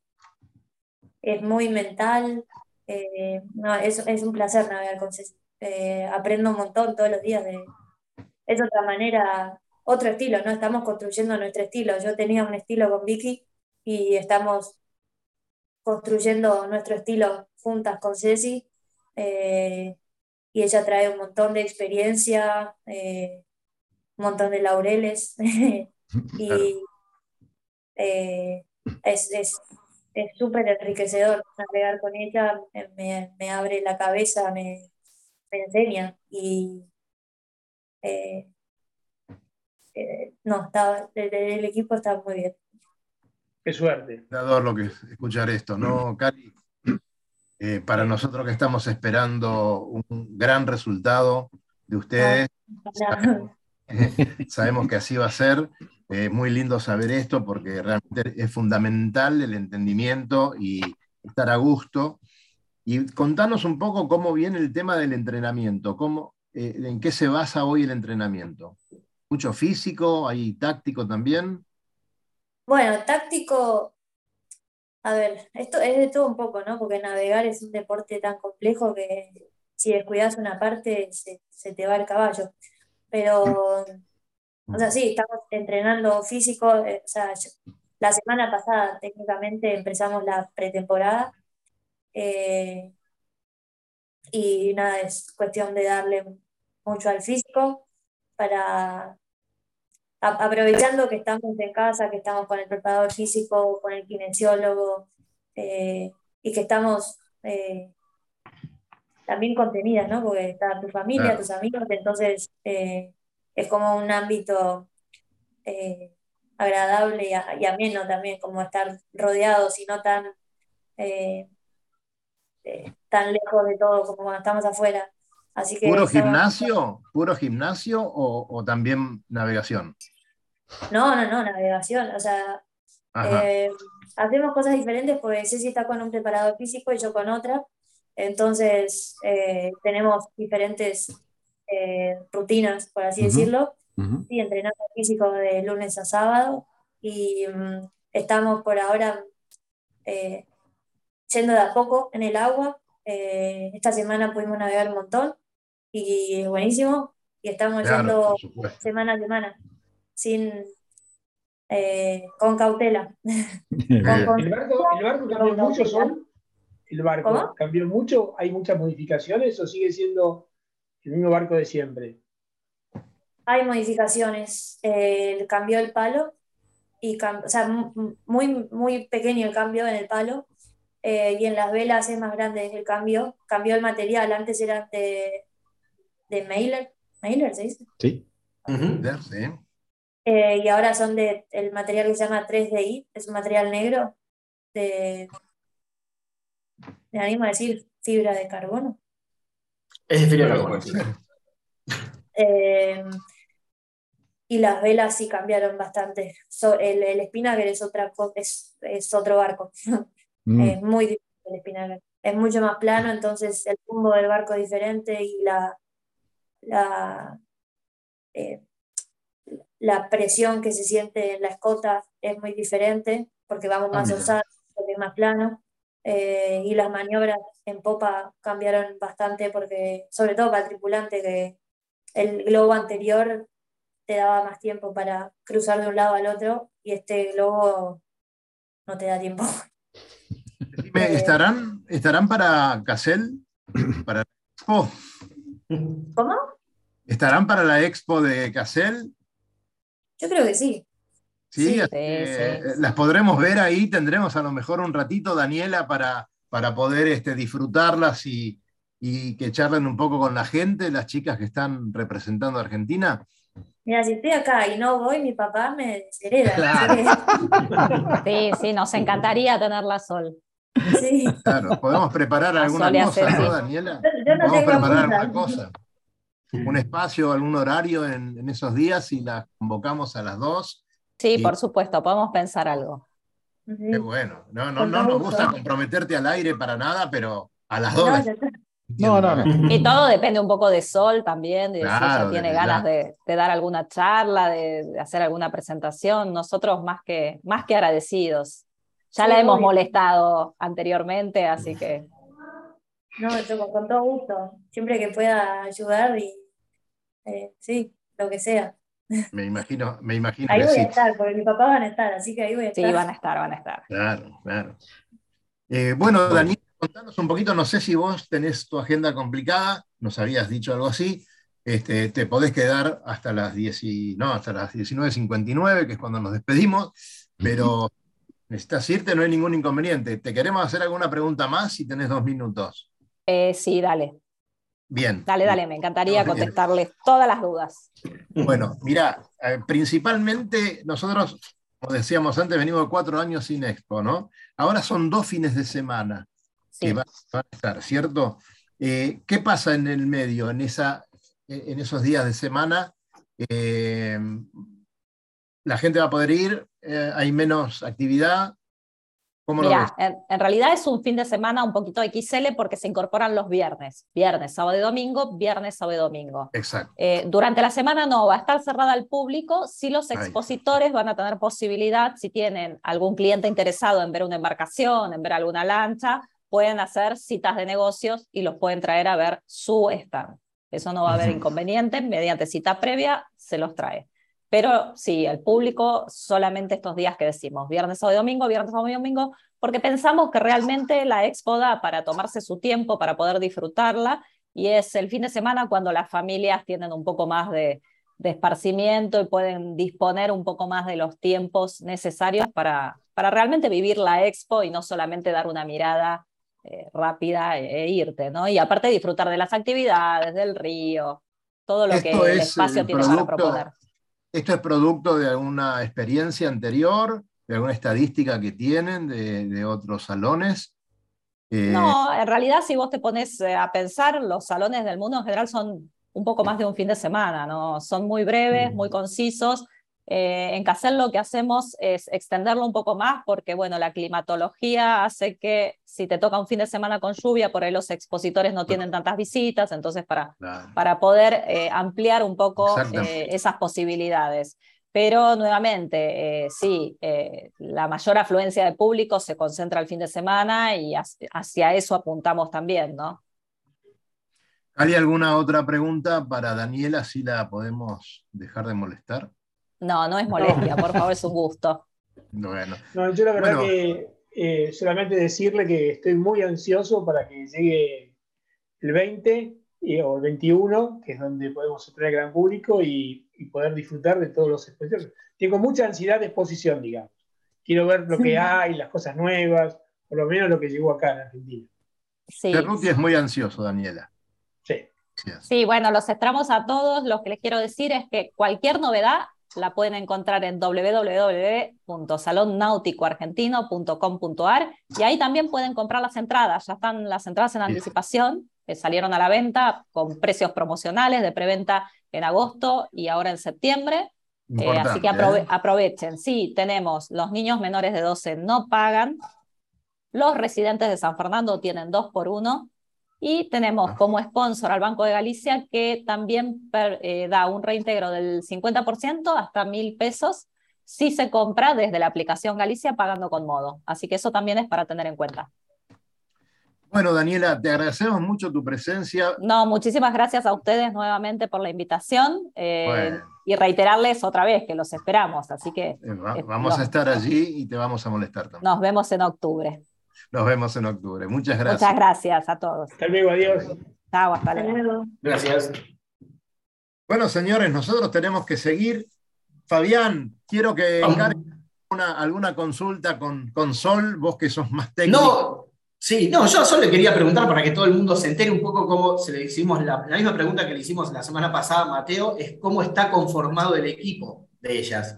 muy mental, eh, no, es, es un placer navegar con Ceci. Eh, aprendo un montón todos los días de, es otra manera, otro estilo, ¿no? Estamos construyendo nuestro estilo. Yo tenía un estilo con Vicky y estamos construyendo nuestro estilo juntas con Ceci. eh, y ella trae un montón de experiencia, eh, un montón de laureles. y eh, es, es, es súper enriquecedor navegar con ella, me- me, me abre la cabeza, me, me enseña. Y eh, eh, no, está, el, el equipo está muy bien. Qué suerte. Dador lo que es escuchar esto, ¿no, Cari? Eh, para nosotros que estamos esperando un gran resultado de ustedes, Ojalá. sabemos que así va a ser. Es muy lindo saber esto porque realmente es fundamental el entendimiento y estar a gusto. Y contanos un poco cómo viene el tema del entrenamiento, cómo, eh, en qué se basa hoy el entrenamiento. Mucho físico, hay táctico también. Bueno, táctico, a ver, esto es de todo un poco, ¿no? Porque navegar es un deporte tan complejo que si descuidas una parte se, te va el caballo. Pero, o sea, sí, estamos entrenando físico, eh, o sea, la semana pasada técnicamente empezamos la pretemporada eh, y nada, es cuestión de darle mucho al físico para, aprovechando que estamos en casa, que estamos con el preparador físico, con el kinesiólogo eh, y que estamos eh, también contenidas, ¿no? Porque está tu familia, Claro. tus amigos, entonces eh, es como un ámbito agradable y, a- y ameno también, como estar rodeados y no tan, tan lejos de todo como cuando estamos afuera. Así que ¿Puro estamos- gimnasio? ¿Puro gimnasio o, o también navegación? No, no, no, navegación. O sea, eh, hacemos cosas diferentes porque Ceci está con un preparador físico y yo con otra. Entonces, eh, tenemos diferentes eh, rutinas, por así decirlo. Ujú. Sí, entrenando físico de lunes a sábado y mm, estamos por ahora yendo de a poco en el agua. Esta semana pudimos navegar un montón y buenísimo. Y estamos Claro, yendo semana a semana, sin, eh, con cautela. ¿El barco, el barco cambió mucho, Sol? ¿El barco ¿Cómo? cambió mucho? ¿Hay muchas modificaciones o sigue siendo el mismo barco de siempre? Hay modificaciones. Eh, cambió el palo, y cam- o sea, mu- muy, muy pequeño el cambio en el palo, eh, y en las velas es más grande el cambio. Cambió el material, antes eran de, de mailer, mailer se dice, Sí. Ujú. Sí. Eh, y ahora son de el material que se llama 3DI, es un material negro, de, me animo a decir, fibra de carbono. Es de fibra de carbono, sí. Eh, y las velas sí cambiaron bastante. So- el, el Spinnaker es otra es, es otro barco. Mm. Es muy diferente el Spinnaker. Es mucho más plano, entonces el rumbo del barco es diferente y la, la, eh, la presión que se siente en la escota es muy diferente porque vamos Ah, más osados, porque es más plano. Eh, y las maniobras en popa cambiaron bastante porque, sobre todo para el tripulante, que el globo anterior te daba más tiempo para cruzar de un lado al otro y este globo no te da tiempo. Decime, Eh, ¿estarán, ¿estarán para Casel? ¿Para la expo? ¿Cómo? ¿Estarán para la expo de Casel? Yo creo que sí. Sí, Sí, eh, las podremos ver ahí, tendremos a lo mejor un ratito, Daniela, para, para poder este, disfrutarlas y, y que charlen un poco con la gente, las chicas que están representando a Argentina. Mira, si estoy acá y no voy, mi papá me deshereda. Claro. Sí, sí, nos encantaría tenerla sol. Sí. Claro, podemos preparar alguna cosa, Ceci. ¿no, Daniela? Yo, no Podemos tengo preparar alguna cosa. Un espacio, algún horario en, en esos días y las convocamos a las dos. Sí, Y- por supuesto, podemos pensar algo. Qué bueno. No, no, no nos gusta comprometerte al aire para nada, pero a las dos. No. No, no, no. Y todo depende un poco de Sol también, de si Claro, ella tiene ganas de, de dar alguna charla, de, de hacer alguna presentación. Nosotros más que, más que agradecidos. Ya Sí, la hemos molestado anteriormente, así que No, yo con todo gusto. Siempre que pueda ayudar y eh, sí, lo que sea. Me imagino, me imagino Ahí que voy sí. a estar, porque mis papás van a estar, así que ahí voy a sí, estar. van a estar, van a estar. Claro, claro. Eh, bueno, Daniel, contanos un poquito, no sé si vos tenés tu agenda complicada, nos habías dicho algo así. Este, te podés quedar hasta las 10 y- no, hasta las 19.59, que es cuando nos despedimos, pero necesitas irte, no hay ningún inconveniente. Te queremos hacer alguna pregunta más si tenés dos minutos. Eh, sí, dale, Bien. dale, dale, me encantaría Bien. contestarles todas las dudas. Bueno, mira, eh, principalmente nosotros, como decíamos antes, venimos cuatro años sin Expo, ¿no? Ahora son dos fines de semana. Sí. que va- van a estar, ¿cierto? Eh, ¿Qué pasa en el medio, en, esa, en esos días de semana? Eh, ¿La gente va a poder ir? Eh, ¿Hay menos actividad? ¿Cómo lo ves? Mira, en, en realidad es un fin de semana un poquito XL porque se incorporan los viernes. Viernes, sábado y domingo, viernes, sábado y domingo. Exacto. Eh, durante la semana no, va a estar cerrada al público. Si los Ahí. expositores van a tener posibilidad, si tienen algún cliente interesado en ver una embarcación, en ver alguna lancha, pueden hacer citas de negocios y los pueden traer a ver su stand. Eso no va a haber inconveniente, mediante cita previa se los trae. Pero sí, el público solamente estos días que decimos, viernes, sábado y domingo, viernes, sábado y domingo, porque pensamos que realmente la expo da para tomarse su tiempo, para poder disfrutarla, y es el fin de semana cuando las familias tienen un poco más de, de esparcimiento y pueden disponer un poco más de los tiempos necesarios para, para realmente vivir la expo y no solamente dar una mirada eh, rápida e, e irte, ¿no? Y aparte disfrutar de las actividades, del río, todo lo que el es espacio el tiene para proponer. ¿Esto es producto de alguna experiencia anterior, de alguna estadística que tienen de, de otros salones? Eh, No, en realidad si vos te pones eh, a pensar, los salones del mundo en general son un poco más de un fin de semana, ¿no? Son muy breves, muy concisos. Eh, en Casel lo que hacemos es extenderlo un poco más porque, bueno, la climatología hace que si te toca un fin de semana con lluvia, por ahí los expositores no tienen tantas visitas, entonces para, claro. para poder eh, ampliar un poco eh, esas posibilidades. Pero nuevamente, sí, la mayor afluencia de público se concentra el fin de semana y hacia eso apuntamos también, ¿no? ¿Hay alguna otra pregunta para Daniela si la podemos dejar de molestar? No, no es molestia, por favor, es un gusto. Bueno, No, yo la verdad Bueno. que eh, solamente decirle que estoy muy ansioso para que llegue el 20 y- o el 21, que es donde podemos entrar al gran público y, y poder disfrutar de todos los exposiciones. Tengo mucha ansiedad de exposición, digamos. Quiero ver lo que hay, las cosas nuevas, por lo menos lo que llegó acá en Argentina. Sí. Cerruti es muy ansioso, Daniela. Sí. Sí, bueno, los esperamos a todos. Lo que les quiero decir es que cualquier novedad la pueden encontrar en www.salonnauticoargentino.com.ar y ahí también pueden comprar las entradas. Ya están las entradas en anticipación, que salieron a la venta con precios promocionales de preventa en agosto y ahora en septiembre. Eh, así que aprove- ¿eh? aprovechen. Sí, tenemos los niños menores de 12 no pagan, los residentes de San Fernando tienen dos por uno y tenemos Ah. como sponsor al Banco de Galicia que también per- eh, da un reintegro del 50% hasta mil pesos si se compra desde la aplicación Galicia pagando con modo. Así que eso también es para tener en cuenta. Bueno, Daniela, te agradecemos mucho tu presencia. No, muchísimas gracias a ustedes nuevamente por la invitación eh, Bueno. y reiterarles otra vez que los esperamos. Así que Eh, va- Vamos a estar allí y te vamos a molestar también. nos vemos en octubre. Nos vemos en octubre. Muchas gracias. Muchas gracias a todos. Hasta luego, adiós. Chao, hasta luego. Gracias. Bueno, señores, nosotros tenemos que seguir. Fabián, quiero que encargues una- alguna consulta con, con Sol, vos que sos más técnico. No, sí, no, yo solo le quería preguntar para que todo el mundo se entere un poco cómo se le hicimos la, la misma pregunta que le hicimos la semana pasada a Mateo, es cómo está conformado el equipo de ellas.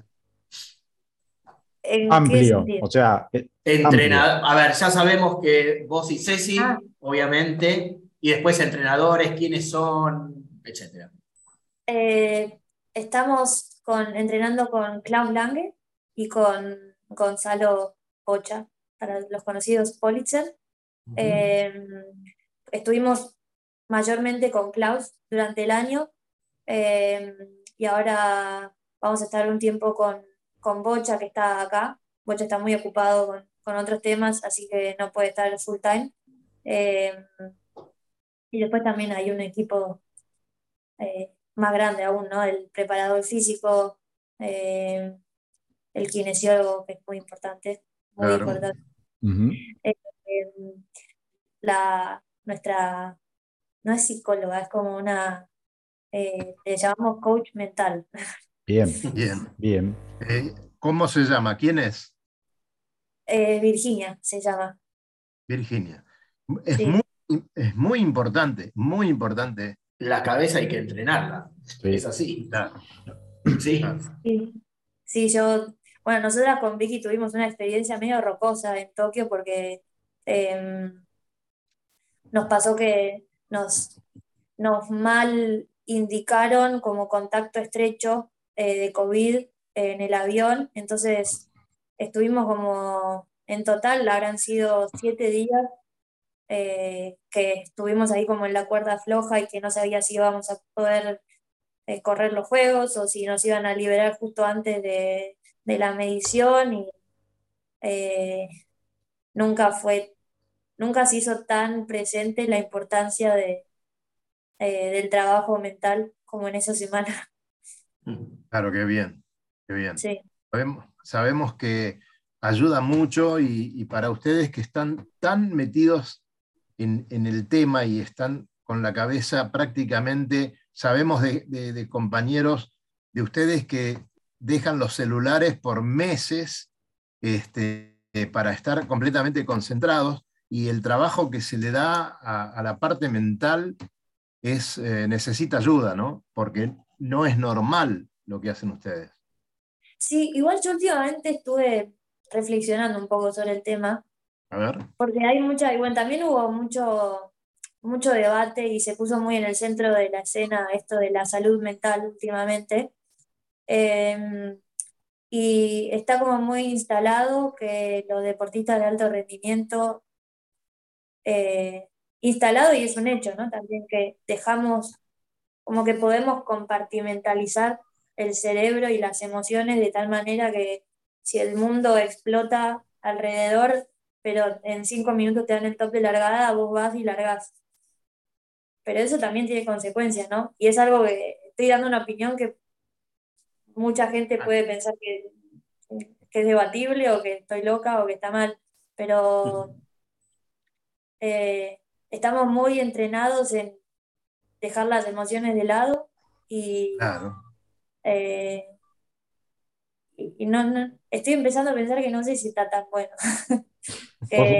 ¿En qué Amplio. O sea, eh, Entrenador, a ver, ya sabemos que vos y Ceci, Ah. obviamente, y después entrenadores, quiénes son, etcétera. Eh, estamos con, entrenando con Klaus Lange y con Gonzalo Pocha, para los conocidos Politzer. Eh, estuvimos mayormente con Klaus durante el año eh, y ahora vamos a estar un tiempo con, con Bocha, que está acá. Bocha está muy ocupado con, con otros temas, así que no puede estar full time. Eh, y después también hay un equipo eh, más grande aún, ¿no? El preparador físico, eh, el kinesiólogo, que es muy importante, muy Claro. importante. Eh, la, nuestra, no es psicóloga, es como una, eh, le llamamos coach mental. Bien, Bien. bien. Eh, ¿Cómo se llama? ¿Quién es? Eh, Virginia se llama. Virginia. Es, Sí. muy, es muy importante, muy importante. La cabeza hay que entrenarla, Sí. es así. Claro, Sí. claro. Sí, sí, yo, bueno, nosotras con Vicky tuvimos una experiencia medio rocosa en Tokio porque em, nos pasó que nos, nos mal indicaron como contacto estrecho eh, de COVID en el avión, entonces estuvimos como, en total habrán sido siete días eh, que estuvimos ahí como en la cuerda floja y que no sabía si íbamos a poder eh, correr los juegos o si nos iban a liberar justo antes de, la medición y nunca fue, nunca se hizo tan presente la importancia de, del trabajo mental como en esa semana. Claro, qué bien, qué bien. Sabemos, que ayuda mucho y, para ustedes que están tan metidos en, el tema y están con la cabeza prácticamente, sabemos de, compañeros de ustedes que dejan los celulares por meses este, para estar completamente concentrados y el trabajo que se le da a, la parte mental es, eh, necesita ayuda, ¿no? Porque no es normal lo que hacen ustedes. Sí, igual yo últimamente estuve reflexionando un poco sobre el tema. A ver. Porque hay mucha, y bueno, también hubo mucho, mucho debate y se puso muy en el centro de la escena esto de la salud mental últimamente. Em, y está como muy instalado que los deportistas de alto rendimiento, eh, instalado y es un hecho, ¿no? También que dejamos, como que podemos compartimentalizar el cerebro y las emociones de tal manera que si el mundo explota alrededor, pero en cinco minutos te dan el top de largada, vos vas y largás. Pero eso también tiene consecuencias, ¿no? Y es algo que estoy dando una opinión que mucha gente puede pensar que, es debatible o que estoy loca o que está mal, pero eh, estamos muy entrenados en dejar las emociones de lado y, eh, y, no, estoy empezando a pensar que no sé si está tan bueno.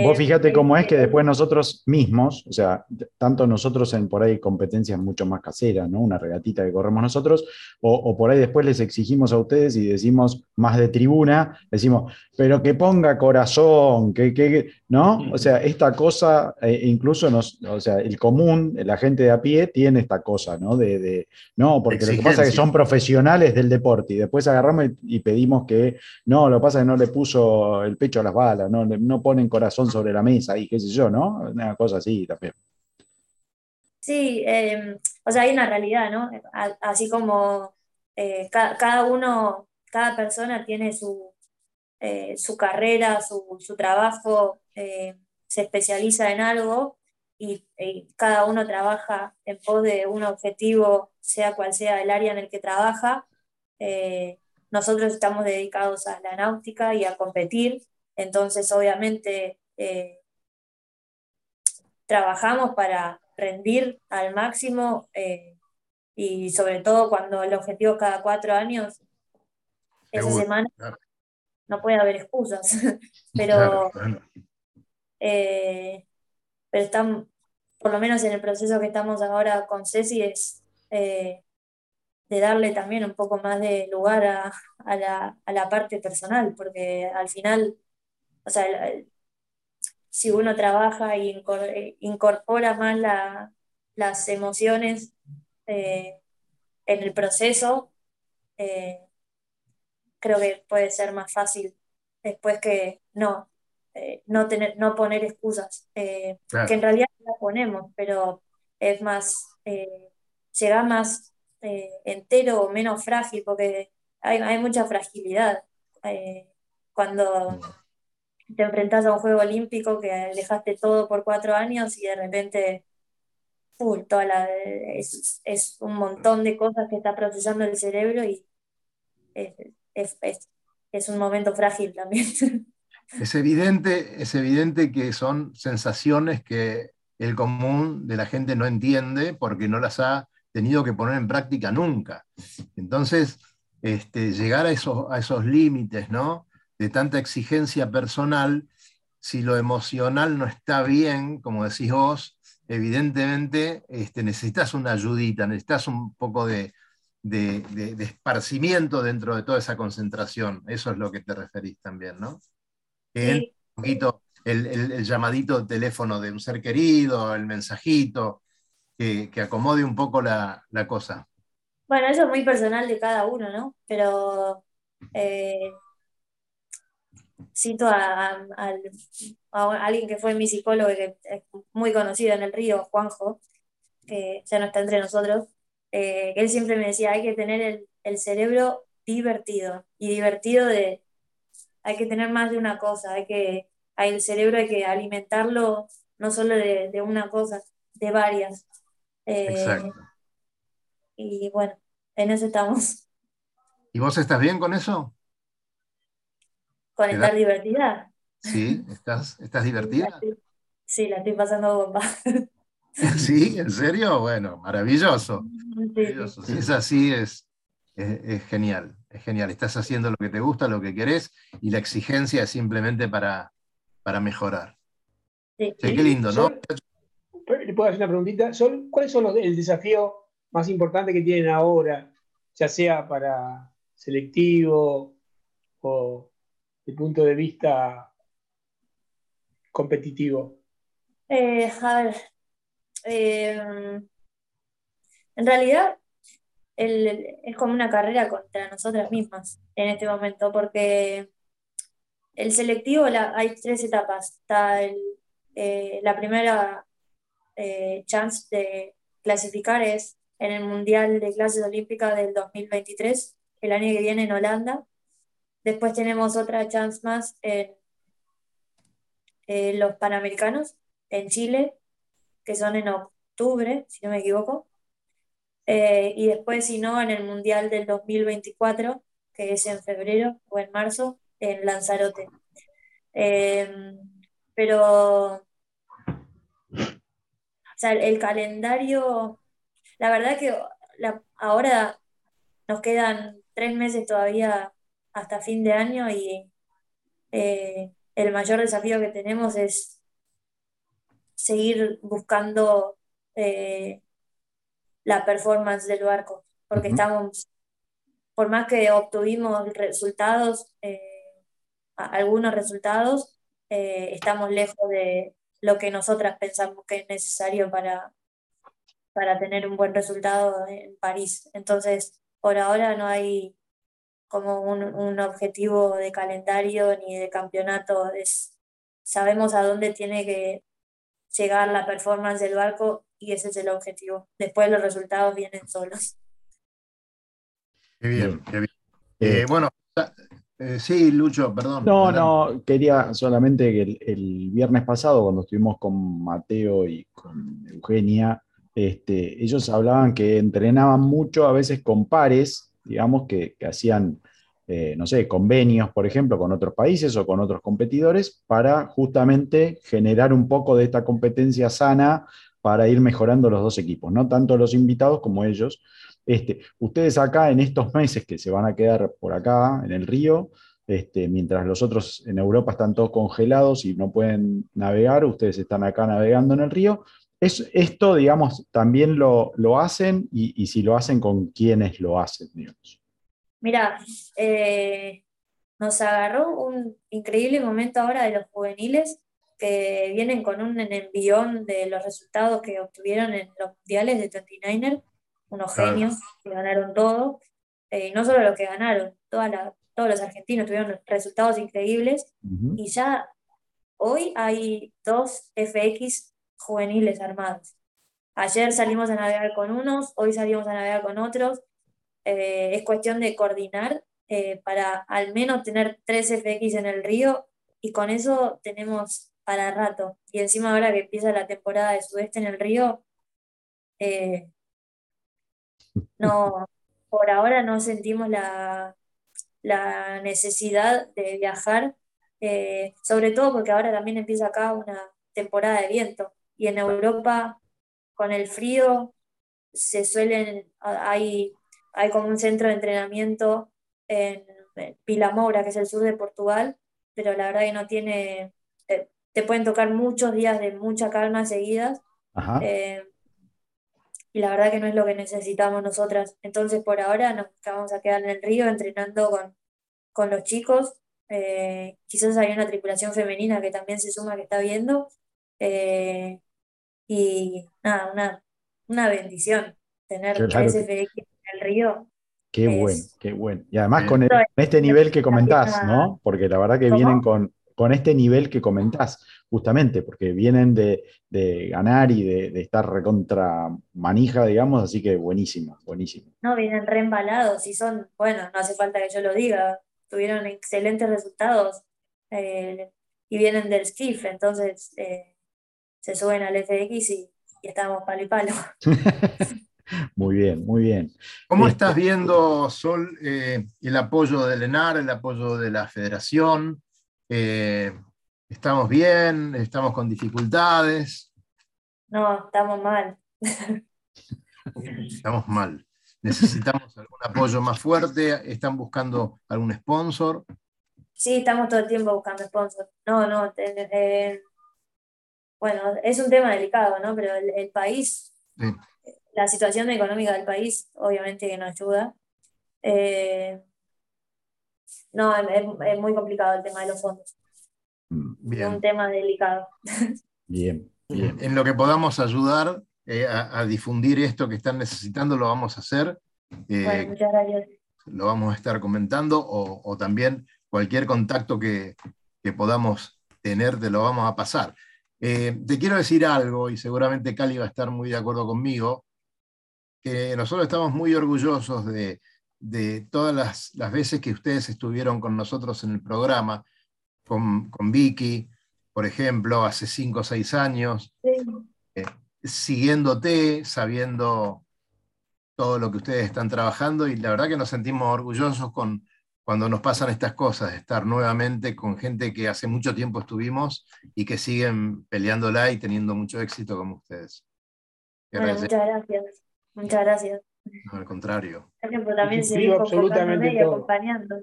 Vos, fíjate cómo es que después nosotros mismos, o sea, tanto nosotros en por ahí competencias mucho más caseras, ¿no? Una regatita que corremos nosotros, o, por ahí después les exigimos a ustedes y decimos más de tribuna, decimos, pero que ponga corazón, que, que ¿no? O sea, esta cosa, eh, incluso nos, o sea, el común, la gente de a pie tiene esta cosa, ¿no? De, no, porque lo que pasa es que son profesionales del deporte y después agarramos y, pedimos que, no, lo que pasa es que no le puso el pecho a las balas, no, no ponen corazón sobre la mesa y qué sé yo, ¿no? Una cosa así también. Sí, em, o sea, hay una realidad, ¿no? Así como eh, cada, uno, cada persona tiene su, eh, su carrera, su, trabajo, eh, se especializa en algo y, cada uno trabaja en pos de un objetivo, sea cual sea el área en el que trabaja. nosotros estamos dedicados a la náutica y a competir entonces, obviamente, eh, trabajamos para rendir al máximo eh, y sobre todo cuando el objetivo es cada cuatro años, esa semana no puede haber excusas, pero, eh, pero están, por lo menos en el proceso que estamos ahora con Ceci, es de darle también un poco más de lugar a, la, a la parte personal, porque al final o sea, si uno trabaja e incorpora más las emociones eh, en el proceso, eh, creo que puede ser más fácil después que no, eh, no, tener, no poner excusas, que en realidad las ponemos, pero es más, llega más entero o menos frágil, porque hay, hay mucha fragilidad. cuando te enfrentas a un juego olímpico que dejaste todo por cuatro años y de repente toda la, es, es, un montón de cosas que está procesando el cerebro y es, es, es un momento frágil también. Es evidente, es evidente que son sensaciones que el común de la gente no entiende porque no las ha tenido que poner en práctica nunca. Entonces, este, llegar a esos, a esos límites, ¿no? De tanta exigencia personal, si lo emocional no está bien, como decís vos, evidentemente este, necesitas una ayudita, necesitas un poco de, esparcimiento dentro de toda esa concentración. Eso es lo que te referís también, ¿no? un poquito el, el- el llamadito de teléfono de un ser querido, el mensajito, que, que acomode un poco la, la cosa. Bueno, eso es muy personal de cada uno, ¿no? Pero eh, cito a, a- a alguien que fue mi psicólogo, que es muy conocido en el río, Juanjo, que ya no está entre nosotros, eh, que él siempre me decía, hay que tener el, el cerebro divertido, y divertido de, hay que tener más de una cosa, hay que, hay el cerebro hay que alimentarlo no solo de, de una cosa, de varias. Eh, Exacto. y bueno, en eso estamos, ¿Y vos estás bien con eso? Con ¿Te estar da- divertida. ¿Sí? ¿Estás, estás divertida? Sí, la estoy pasando bomba. ¿Sí? ¿En serio? Bueno, maravilloso. Sí, sí. maravilloso. Si es así, es, es, es genial. Es genial. Estás haciendo lo que te gusta, lo que querés, y la exigencia es simplemente para, para mejorar. Sí. Sí, qué lindo, ¿no? Sol, ¿Le puedo hacer una preguntita? Sol, ¿cuál es los- el desafío más importante que tienen ahora, ya sea para selectivo o de punto de vista competitivo? Eh, a ver, eh, en realidad el- el- es como una carrera contra nosotras mismas en este momento, porque el selectivo la- hay tres etapas. Está el, eh, la primera chance de clasificar es en el Mundial de Clases Olímpicas del 2023, el año que viene en Holanda. Después tenemos otra chance más en eh, los Panamericanos en Chile, que son en octubre, si no me equivoco. Eh, y después, si no, en el Mundial del 2024, que es en febrero o en marzo, en Lanzarote. Eh, pero, el, calendario, la verdad que ahora nos quedan tres meses todavía hasta fin de año y eh, el mayor desafío que tenemos es seguir buscando eh, la performance del barco, porque estamos, por más que obtuvimos resultados, eh, algunos resultados, eh, estamos lejos de lo que nosotras pensamos que es necesario para, para tener un buen resultado en París. Entonces, por ahora no hay como un, un objetivo de calendario ni de campeonato. Es, sabemos a dónde tiene que llegar la performance del barco y ese es el objetivo. Después los resultados vienen solos. Qué bien, qué bien. Eh, Eh, bueno, eh, sí, Lucho, perdón. No, adelante. no, quería solamente que el, el viernes pasado, cuando estuvimos con Mateo y con Eugenia, este, ellos hablaban que entrenaban mucho a veces con pares, digamos, que, hacían, eh, no sé, convenios, por ejemplo, con otros países o con otros competidores, para justamente generar un poco de esta competencia sana para ir mejorando los dos equipos, no tanto los invitados como ellos. Este, ustedes acá en estos meses que se van a quedar por acá, en el río, este, mientras los otros en Europa están todos congelados y no pueden navegar, ustedes están acá navegando en el río. Es, esto, digamos, también lo, lo hacen y, y si lo hacen, con quiénes lo hacen, digamos. Mira, eh, nos agarró un increíble momento ahora de los juveniles que vienen con un envión de los resultados que obtuvieron en los mundiales de 29er, unos Claro. genios que ganaron todo, eh, y no solo los que ganaron, toda la- todos los argentinos tuvieron resultados increíbles y ya hoy hay dos FX juveniles armados. Ayer salimos a navegar con unos, hoy salimos a navegar con otros. Eh, es cuestión de coordinar eh, para al menos tener tres FX en el río y con eso tenemos para rato. Y encima ahora que empieza la temporada de sudeste en el río, eh, no, por ahora no sentimos la, la necesidad de viajar, sobre todo porque ahora también empieza acá una temporada de viento y en Europa con el frío se suelen, hay, hay como un centro de entrenamiento en Pilamora, que es el sur de Portugal, pero la verdad que no tiene, te, te pueden tocar muchos días de mucha calma seguidas. Ajá. Eh, y la verdad que no es lo que necesitamos nosotras. Entonces, por ahora nos vamos a quedar en el río entrenando con, con los chicos Eh, quizás hay una tripulación femenina que también se suma que está viendo. Eh, y nada, una, una bendición tener Claro en el río. Qué Es- bueno, qué bueno. Y además con, el- con este nivel que comentás, ¿no? Porque la verdad que ¿Cómo? vienen con, con este nivel que comentás, justamente, porque vienen de, de ganar y de, de estar recontra manija, digamos, así que buenísimo, buenísimo. No, vienen re embalados y son, bueno, no hace falta que yo lo diga, tuvieron excelentes resultados eh, y vienen del SKIF, entonces eh, se suben al FX y, y estamos palo y palo. Muy bien, muy bien. ¿Cómo Este- estás viendo, Sol, eh, el apoyo del ENAR, el apoyo de la federación? Eh, ¿estamos bien? ¿Estamos con dificultades? No, estamos mal. Estamos mal. ¿Necesitamos algún apoyo más fuerte? ¿Están buscando algún sponsor? Sí, estamos todo el tiempo buscando sponsors. No, no, te- eh, bueno, es un tema delicado, ¿no? Pero el, el país, Sí. la situación económica del país, obviamente que no ayuda. Eh, no, es, es muy complicado el tema de los fondos. Mm, Es un tema delicado. Bien, bien. En lo que podamos ayudar eh, a, a difundir esto que están necesitando, lo vamos a hacer. Eh, Bueno, muchas gracias. lo vamos a estar comentando, o, o también cualquier contacto que, que podamos tener, te lo vamos a pasar. Eh, te quiero decir algo, y seguramente Cali va a estar muy de acuerdo conmigo, que nosotros estamos muy orgullosos de, de todas las, las veces que ustedes estuvieron con nosotros en el programa, con, con Vicky, por ejemplo, hace cinco o seis años, Sí. siguiéndote, sabiendo todo lo que ustedes están trabajando y la verdad que nos sentimos orgullosos con, cuando nos pasan estas cosas, de estar nuevamente con gente que hace mucho tiempo estuvimos y que siguen peleándola y teniendo mucho éxito como ustedes. Bueno, muchas gracias. Muchas gracias. no, al contrario. Gracias por también seguir absolutamente y acompañando.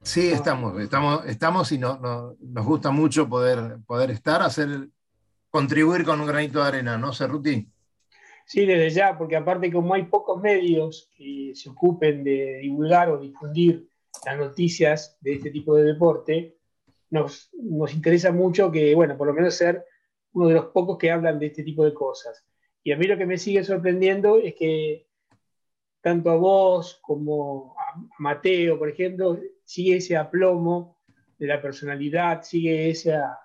Sí, estamos, estamos, estamos y no- no- nos gusta mucho poder, poder estar, hacer, contribuir con un granito de arena, ¿no, Cerruti? Sí, desde ya, porque aparte como hay pocos medios que se ocupen de divulgar o difundir las noticias de este tipo de deporte, nos, nos interesa mucho que, bueno, por lo menos ser uno de los pocos que hablan de este tipo de cosas. Y a mí lo que me sigue sorprendiendo es que tanto a vos como a Mateo, por ejemplo, sigue ese aplomo de la personalidad, sigue esa,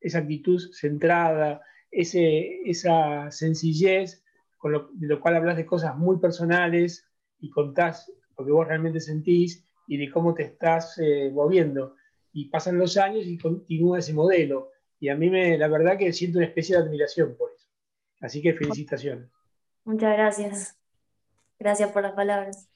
esa actitud centrada, ese, esa sencillez con lo, de lo cual hablas de cosas muy personales y contás lo que vos realmente sentís y de cómo te estás eh, moviendo. Y pasan los años y continúa ese modelo. Y a mí, me, la verdad, que siento una especie de admiración por eso. Así que felicitaciones. Muchas gracias. Gracias por las palabras.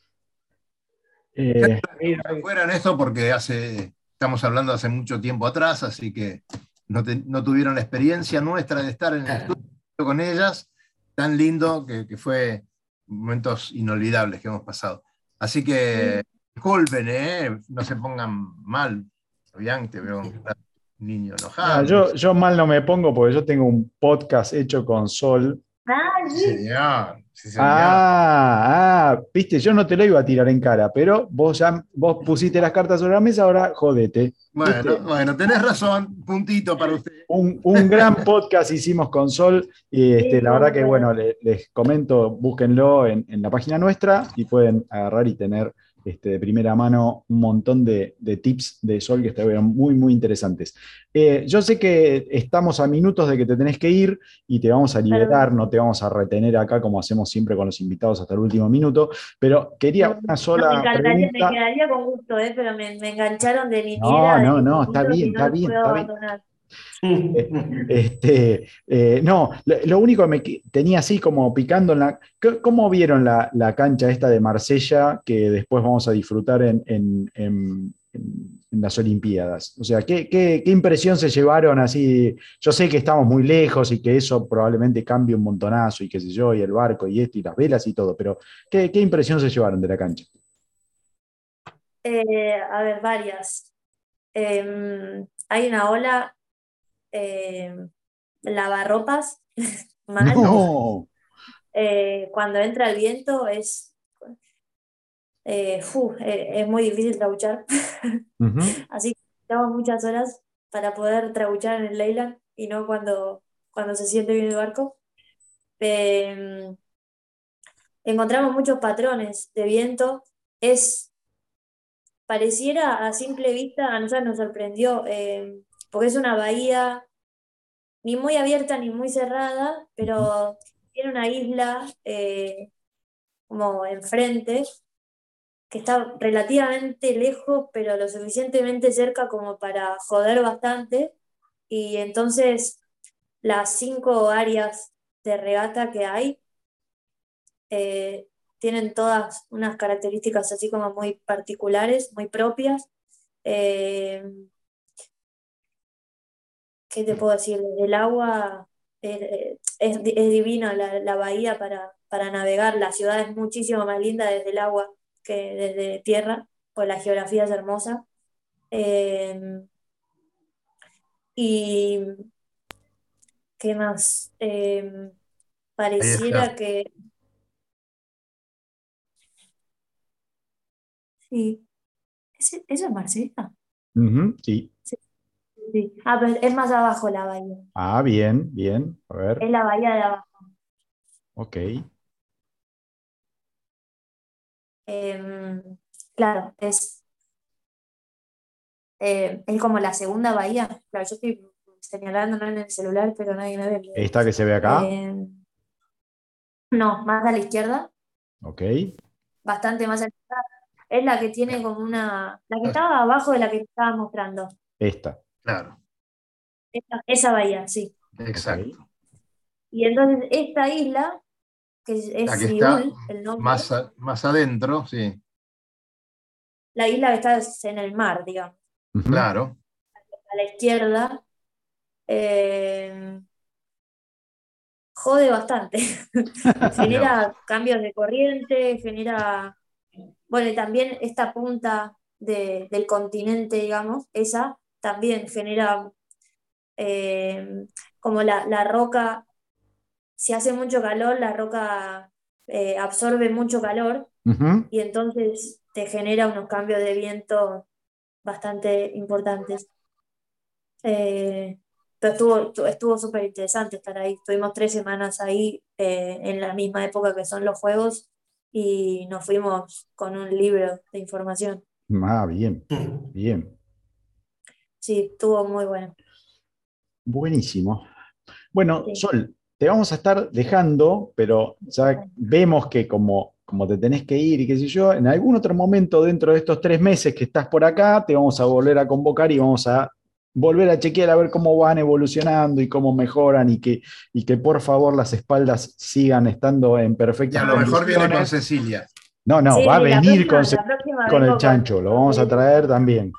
Eh, Mira, fuera en esto porque hace, estamos hablando hace mucho tiempo atrás, así que no, te- no tuvieron la experiencia nuestra de estar en el estudio con ellas, tan lindo que, que fue momentos inolvidables que hemos pasado. Así que disculpen, ¿eh? no se pongan mal. Fabián, te veo un niño enojado. yo, yo mal no me pongo porque yo tengo un podcast hecho con Sol. Ah, Sí, señor, sí, señor. Ah, ah, viste, yo no te lo iba a tirar en cara, pero vos ya vos pusiste las cartas sobre la mesa, ahora jodete. bueno, ¿viste? bueno, tenés razón, puntito para usted. Un, un gran podcast hicimos con Sol y este, Sí, la verdad que, bueno. bueno, le- les comento, búsquenlo en, en la página nuestra y pueden agarrar y tener este, de primera mano un montón de, de tips de Sol que estuvieron muy, muy interesantes. Eh, yo sé que estamos a minutos de que te tenés que ir y te vamos a liberar, no te vamos a retener acá como hacemos siempre con los invitados hasta el último minuto, pero quería una No, me sola encantaría, me pregunta. quedaría con gusto, ¿eh? pero me, me engancharon de No, niñera. no, no, chiquito, está bien, no está bien, está bien. Este, eh, no, lo, único que me tenía así como picando en la. ¿Cómo vieron la, la cancha esta de Marsella que después vamos a disfrutar en, en- en- las Olimpiadas? O sea, ¿qué, qué- qué impresión se llevaron así? Yo sé que estamos muy lejos y que eso probablemente cambie un montonazo y qué sé yo, y el barco y esto y las velas y todo, pero ¿qué, qué impresión se llevaron de la cancha? Eh, a ver, varias. Em, hay una ola, em, lavarropas, mal. No. Eh, cuando entra el viento es, eh, fu, eh, es muy difícil trabuchar. Ujú. Así que necesitamos muchas horas para poder trabuchar en el Leyland y no cuando, cuando se siente bien el barco. Em, encontramos muchos patrones de viento. Es, pareciera a simple vista, a nosotros nos sorprendió, em, porque es una bahía ni muy abierta ni muy cerrada, pero tiene una isla eh, como enfrente, que está relativamente lejos, pero lo suficientemente cerca como para joder bastante. Y entonces las cinco áreas de regata que hay eh, tienen todas unas características así como muy particulares, muy propias. Eh, ¿qué te puedo decir? Desde el agua es, es divina la, la bahía para, para navegar. La ciudad es muchísimo más linda desde el agua que desde tierra, pues la geografía es hermosa. Eh, y ¿qué más? Eh, pareciera que sí. ¿Ese- ¿Eso es Marsella? Ujú, Sí. Sí. Ah, pero es más abajo la bahía. Ah, bien, bien. A ver, Es la bahía de abajo. ok. Em, claro, es, eh, es como la segunda bahía. Claro, yo estoy señalándola en el celular, pero nadie me ve. ¿Esta que se ve acá? Em, no, más a la izquierda, Ok. bastante más a la izquierda. Es la que tiene como una. La que estaba abajo de la que estaba mostrando. Esta. Claro, Esa, esa bahía, sí. exacto. Y entonces esta isla, que es, La que está el nombre, Más, a- más adentro, sí, la isla que está en el mar, digamos. Claro. a la izquierda, eh, jode bastante. genera cambios de corriente, genera, bueno, y también esta punta de- del continente, digamos, esa también genera eh, como la, la roca, si hace mucho calor, la roca eh, absorbe mucho calor y entonces te genera unos cambios de viento bastante importantes. Eh, pero estuvo, estu- estuvo súper interesante estar ahí. Estuvimos tres semanas ahí eh, en la misma época que son los juegos y nos fuimos con un libro de información. Ah, bien, bien. Sí, estuvo muy bueno. Buenísimo. Bueno, Sí. Sol, te vamos a estar dejando, pero ya vemos que como, como te tenés que ir y qué sé yo, en algún otro momento dentro de estos tres meses que estás por acá, te vamos a volver a convocar y vamos a volver a chequear a ver cómo van evolucionando y cómo mejoran y que, y que por favor las espaldas sigan estando en Y perfectas a lo mejor viene con. Cecilia. No, no, Sí, va a venir próxima- con, con el chancho, lo vamos a traer también.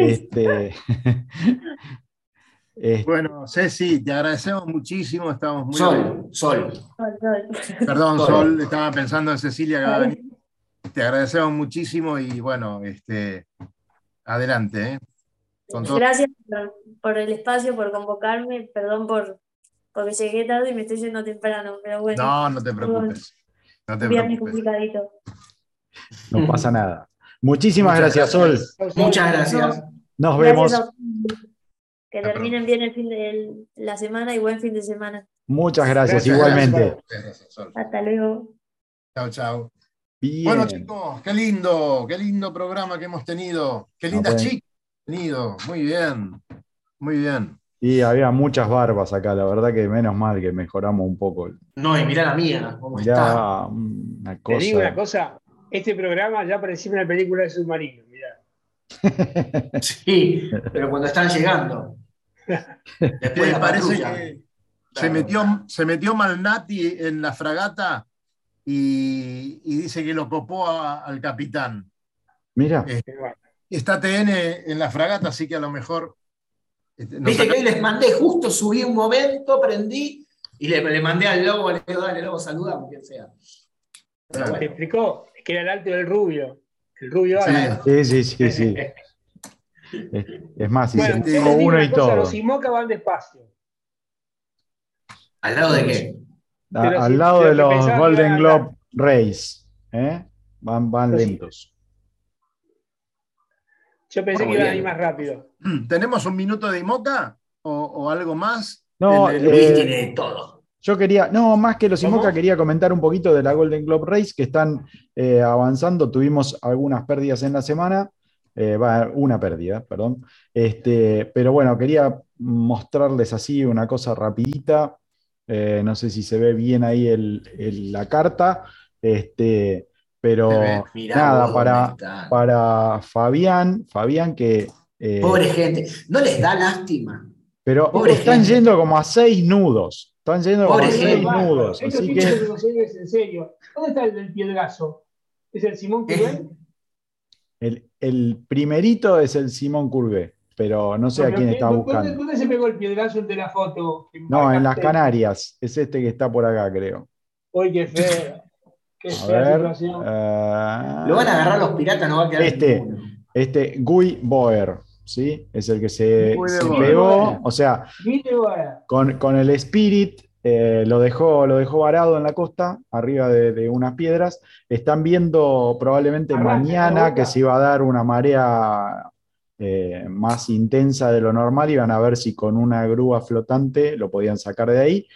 Este, este, Bueno, Ceci, te agradecemos muchísimo, estamos muy... Sol, Sol. Perdón, Sol. Sol, estaba pensando en Cecilia que va a venir. Te agradecemos muchísimo y bueno, este, adelante. ¿eh? Con Gracias por, por el espacio, por convocarme. Perdón por porque llegué tarde y me estoy yendo temprano, pero bueno, No, no te preocupes. No te preocupes. complicadito. no pasa nada. Muchísimas Muchas gracias, Sol. gracias. Muchas gracias. Nos Gracias vemos. Que Hasta terminen bien el fin de la semana y buen fin de semana. Muchas gracias, Gracias, igualmente. Muchas gracias, Sol. Hasta luego. Chao, chao. Bien. Bueno, chicos, qué lindo, qué lindo programa que hemos tenido. Qué No, lindas pues. chicas hemos tenido. Muy bien, muy bien. Y había muchas barbas acá, la verdad que menos mal que mejoramos un poco. No, y mirá la mía, cómo está. Una Te digo una cosa. Este programa ya parecía una película de submarino, mirá. Sí, pero cuando están llegando. Después ¿Te la parece que se Claro. metió, se metió Malnati en la fragata y, y dice que lo copó a- al capitán? Mira, Eh, Está TN en la fragata, así que a lo mejor. este, Viste que hoy les mandé, justo subí un momento, prendí y le, le mandé al lobo, le digo, dale, lobo, saludamos, quien sea. Pero te explicó que era el alto del rubio. El rubio Sí. alto. sí, sí, sí, sí. Es, más, si Bueno, se uno y cosa, todo. los IMOCA van despacio. ¿Al lado de qué? A- al si- lado de los pensaba Golden Globe Race. ¿eh? van, van Pues sí. lentos. Yo pensé Muy que iban a ir más rápido. ¿Tenemos un minuto de IMOCA o, o algo más? No, El- Eh, tiene de todo. Yo quería, no, más que los. IMOCA, quería comentar un poquito de la Golden Globe Race que están eh, avanzando. Tuvimos algunas pérdidas en la semana, eh, va, una pérdida, perdón. Este, pero bueno, quería mostrarles así una cosa rapidita. Eh, no sé si se ve bien ahí el- el- la carta, este, pero ve. Nada, para, para Fabián, Fabián que... Pobre gente. ¿No les da lástima? pero pobre están gente. yendo como a seis nudos. Están yendo como a Pobre seis gente. nudos. Estos Así que... de en serio. ¿Dónde está el del piedrazo? ¿Es el Simón Eh, Courbet? El, el primerito es el Simón Courbet, pero no sé a quién ¿qué- está ¿dónde, buscando. ¿Dónde se pegó el piedrazo de la foto? No, en las? Canarias. Es este que está por acá, creo. Uy, qué feo. Qué A fea ver. situación. ah, Lo van a agarrar los piratas, no va a quedar Este. ninguno. Este, Guy Boer, ¿sí? Es el que se, se pegó. O sea, con, con el Spirit eh, lo, dejó, lo dejó varado en la costa, arriba de, de unas piedras. Están viendo probablemente Arranca mañana que se iba a dar una marea eh, más intensa de lo normal y van a ver si con una grúa flotante lo podían sacar de ahí.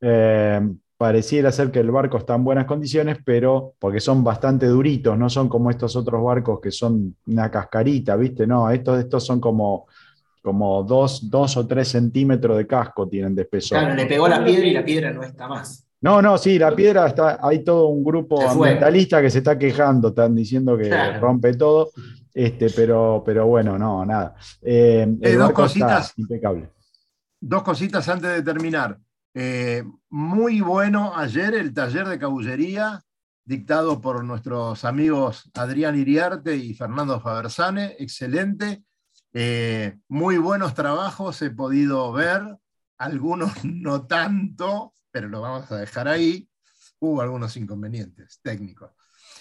Eh, pareciera ser que el barco está en buenas condiciones, pero porque son bastante duritos, no son como estos otros barcos que son una cascarita, ¿viste? No, estos, estos son como, como dos, dos o tres centímetros de casco tienen de espesor. Claro, le pegó la piedra y la piedra no está más. No, no, sí, la piedra está, hay todo un grupo ambientalista que se está quejando, están diciendo que Claro. rompe todo, este, pero, pero bueno, no, nada. Eh, el Eh, dos barco está cositas. impecable. Dos cositas antes de terminar. Eh, muy bueno ayer el taller de cabullería dictado por nuestros amigos Adrián Iriarte y Fernando Fabersane. Excelente. Eh, muy buenos trabajos he podido ver, algunos no tanto, pero lo vamos a dejar ahí. Hubo algunos inconvenientes técnicos.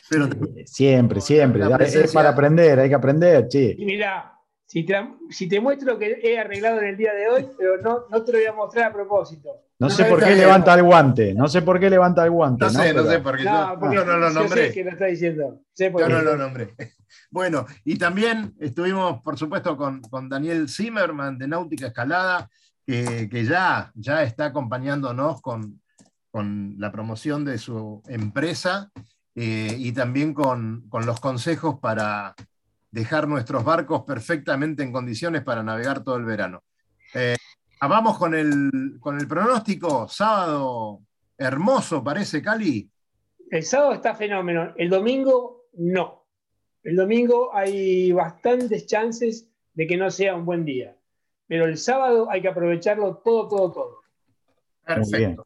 Pero Siempre, siempre. Es para aprender, hay que aprender, sí. Y mira, si te, si te muestro que he arreglado en el día de hoy, pero no, no te lo voy a mostrar a propósito. No sé No, por qué levanta el guante, no sé por qué levanta el guante. no sé, no Pero- sé, porque No, yo, porque yo no lo yo sé nombré. que lo está diciendo. Sé por Yo qué. no lo nombré. Bueno, y también estuvimos, por supuesto, con, con Daniel Zimmerman de Náutica Escalada, que, que ya, ya está acompañándonos con, con la promoción de su empresa eh, y también con, con los consejos para dejar nuestros barcos perfectamente en condiciones para navegar todo el verano. Eh, vamos con el, con el pronóstico. Sábado hermoso, parece, Cali. El sábado está fenómeno. El domingo, no. El domingo hay bastantes chances de que no sea un buen día. Pero el sábado hay que aprovecharlo todo, todo, todo. Muy bien.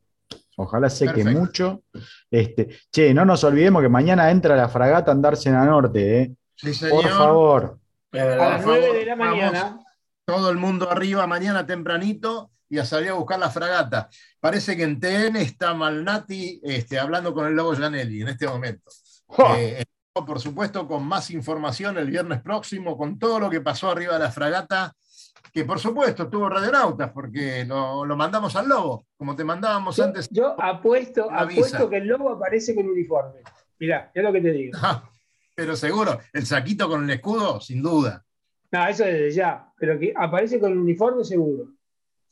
Ojalá seque Perfecto. mucho. Este, che, no nos olvidemos que mañana entra la fragata Andársena Norte, ¿eh? Sí, Por favor. A las favor, 9 de la vamos. mañana. todo el mundo arriba mañana tempranito y a salir a buscar la fragata. Parece que en TN está Malnati este, hablando con el Lobo Janelli en este momento. Eh, por supuesto, con más información el viernes próximo, con todo lo que pasó arriba de la fragata, que por supuesto tuvo radionautas, porque lo, lo mandamos al Lobo, como te mandábamos Yo, antes. yo apuesto, apuesto que el lobo aparece con uniforme. Mirá, es lo que te digo. Ah, Pero seguro, el saquito con el escudo, sin duda. No, eso desde ya. Pero que aparece con uniforme seguro.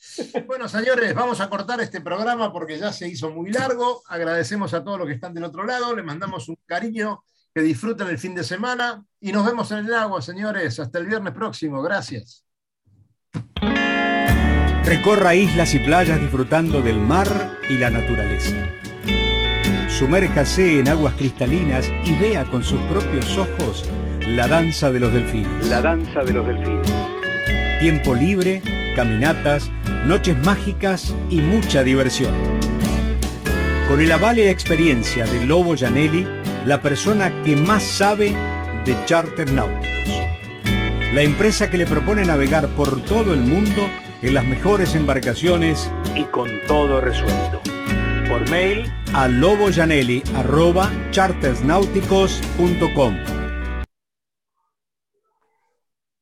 Bueno, señores, vamos a cortar este programa porque ya se hizo muy largo. Agradecemos a todos los que están del otro lado, les mandamos un cariño, que disfruten el fin de semana y nos vemos en el agua, señores. Hasta el viernes próximo. Gracias. Recorra islas y playas disfrutando del mar y la naturaleza. Sumérjase en aguas cristalinas y vea con sus propios ojos la danza de los delfines. La danza de los delfines. Tiempo libre, caminatas, noches mágicas y mucha diversión. Con el aval y la experiencia de Lobo Janelli, la persona que más sabe de charter náuticos. La empresa que le propone navegar por todo el mundo en las mejores embarcaciones Y con todo resuelto. Por mail a loboyanelli.chartersnáuticos.com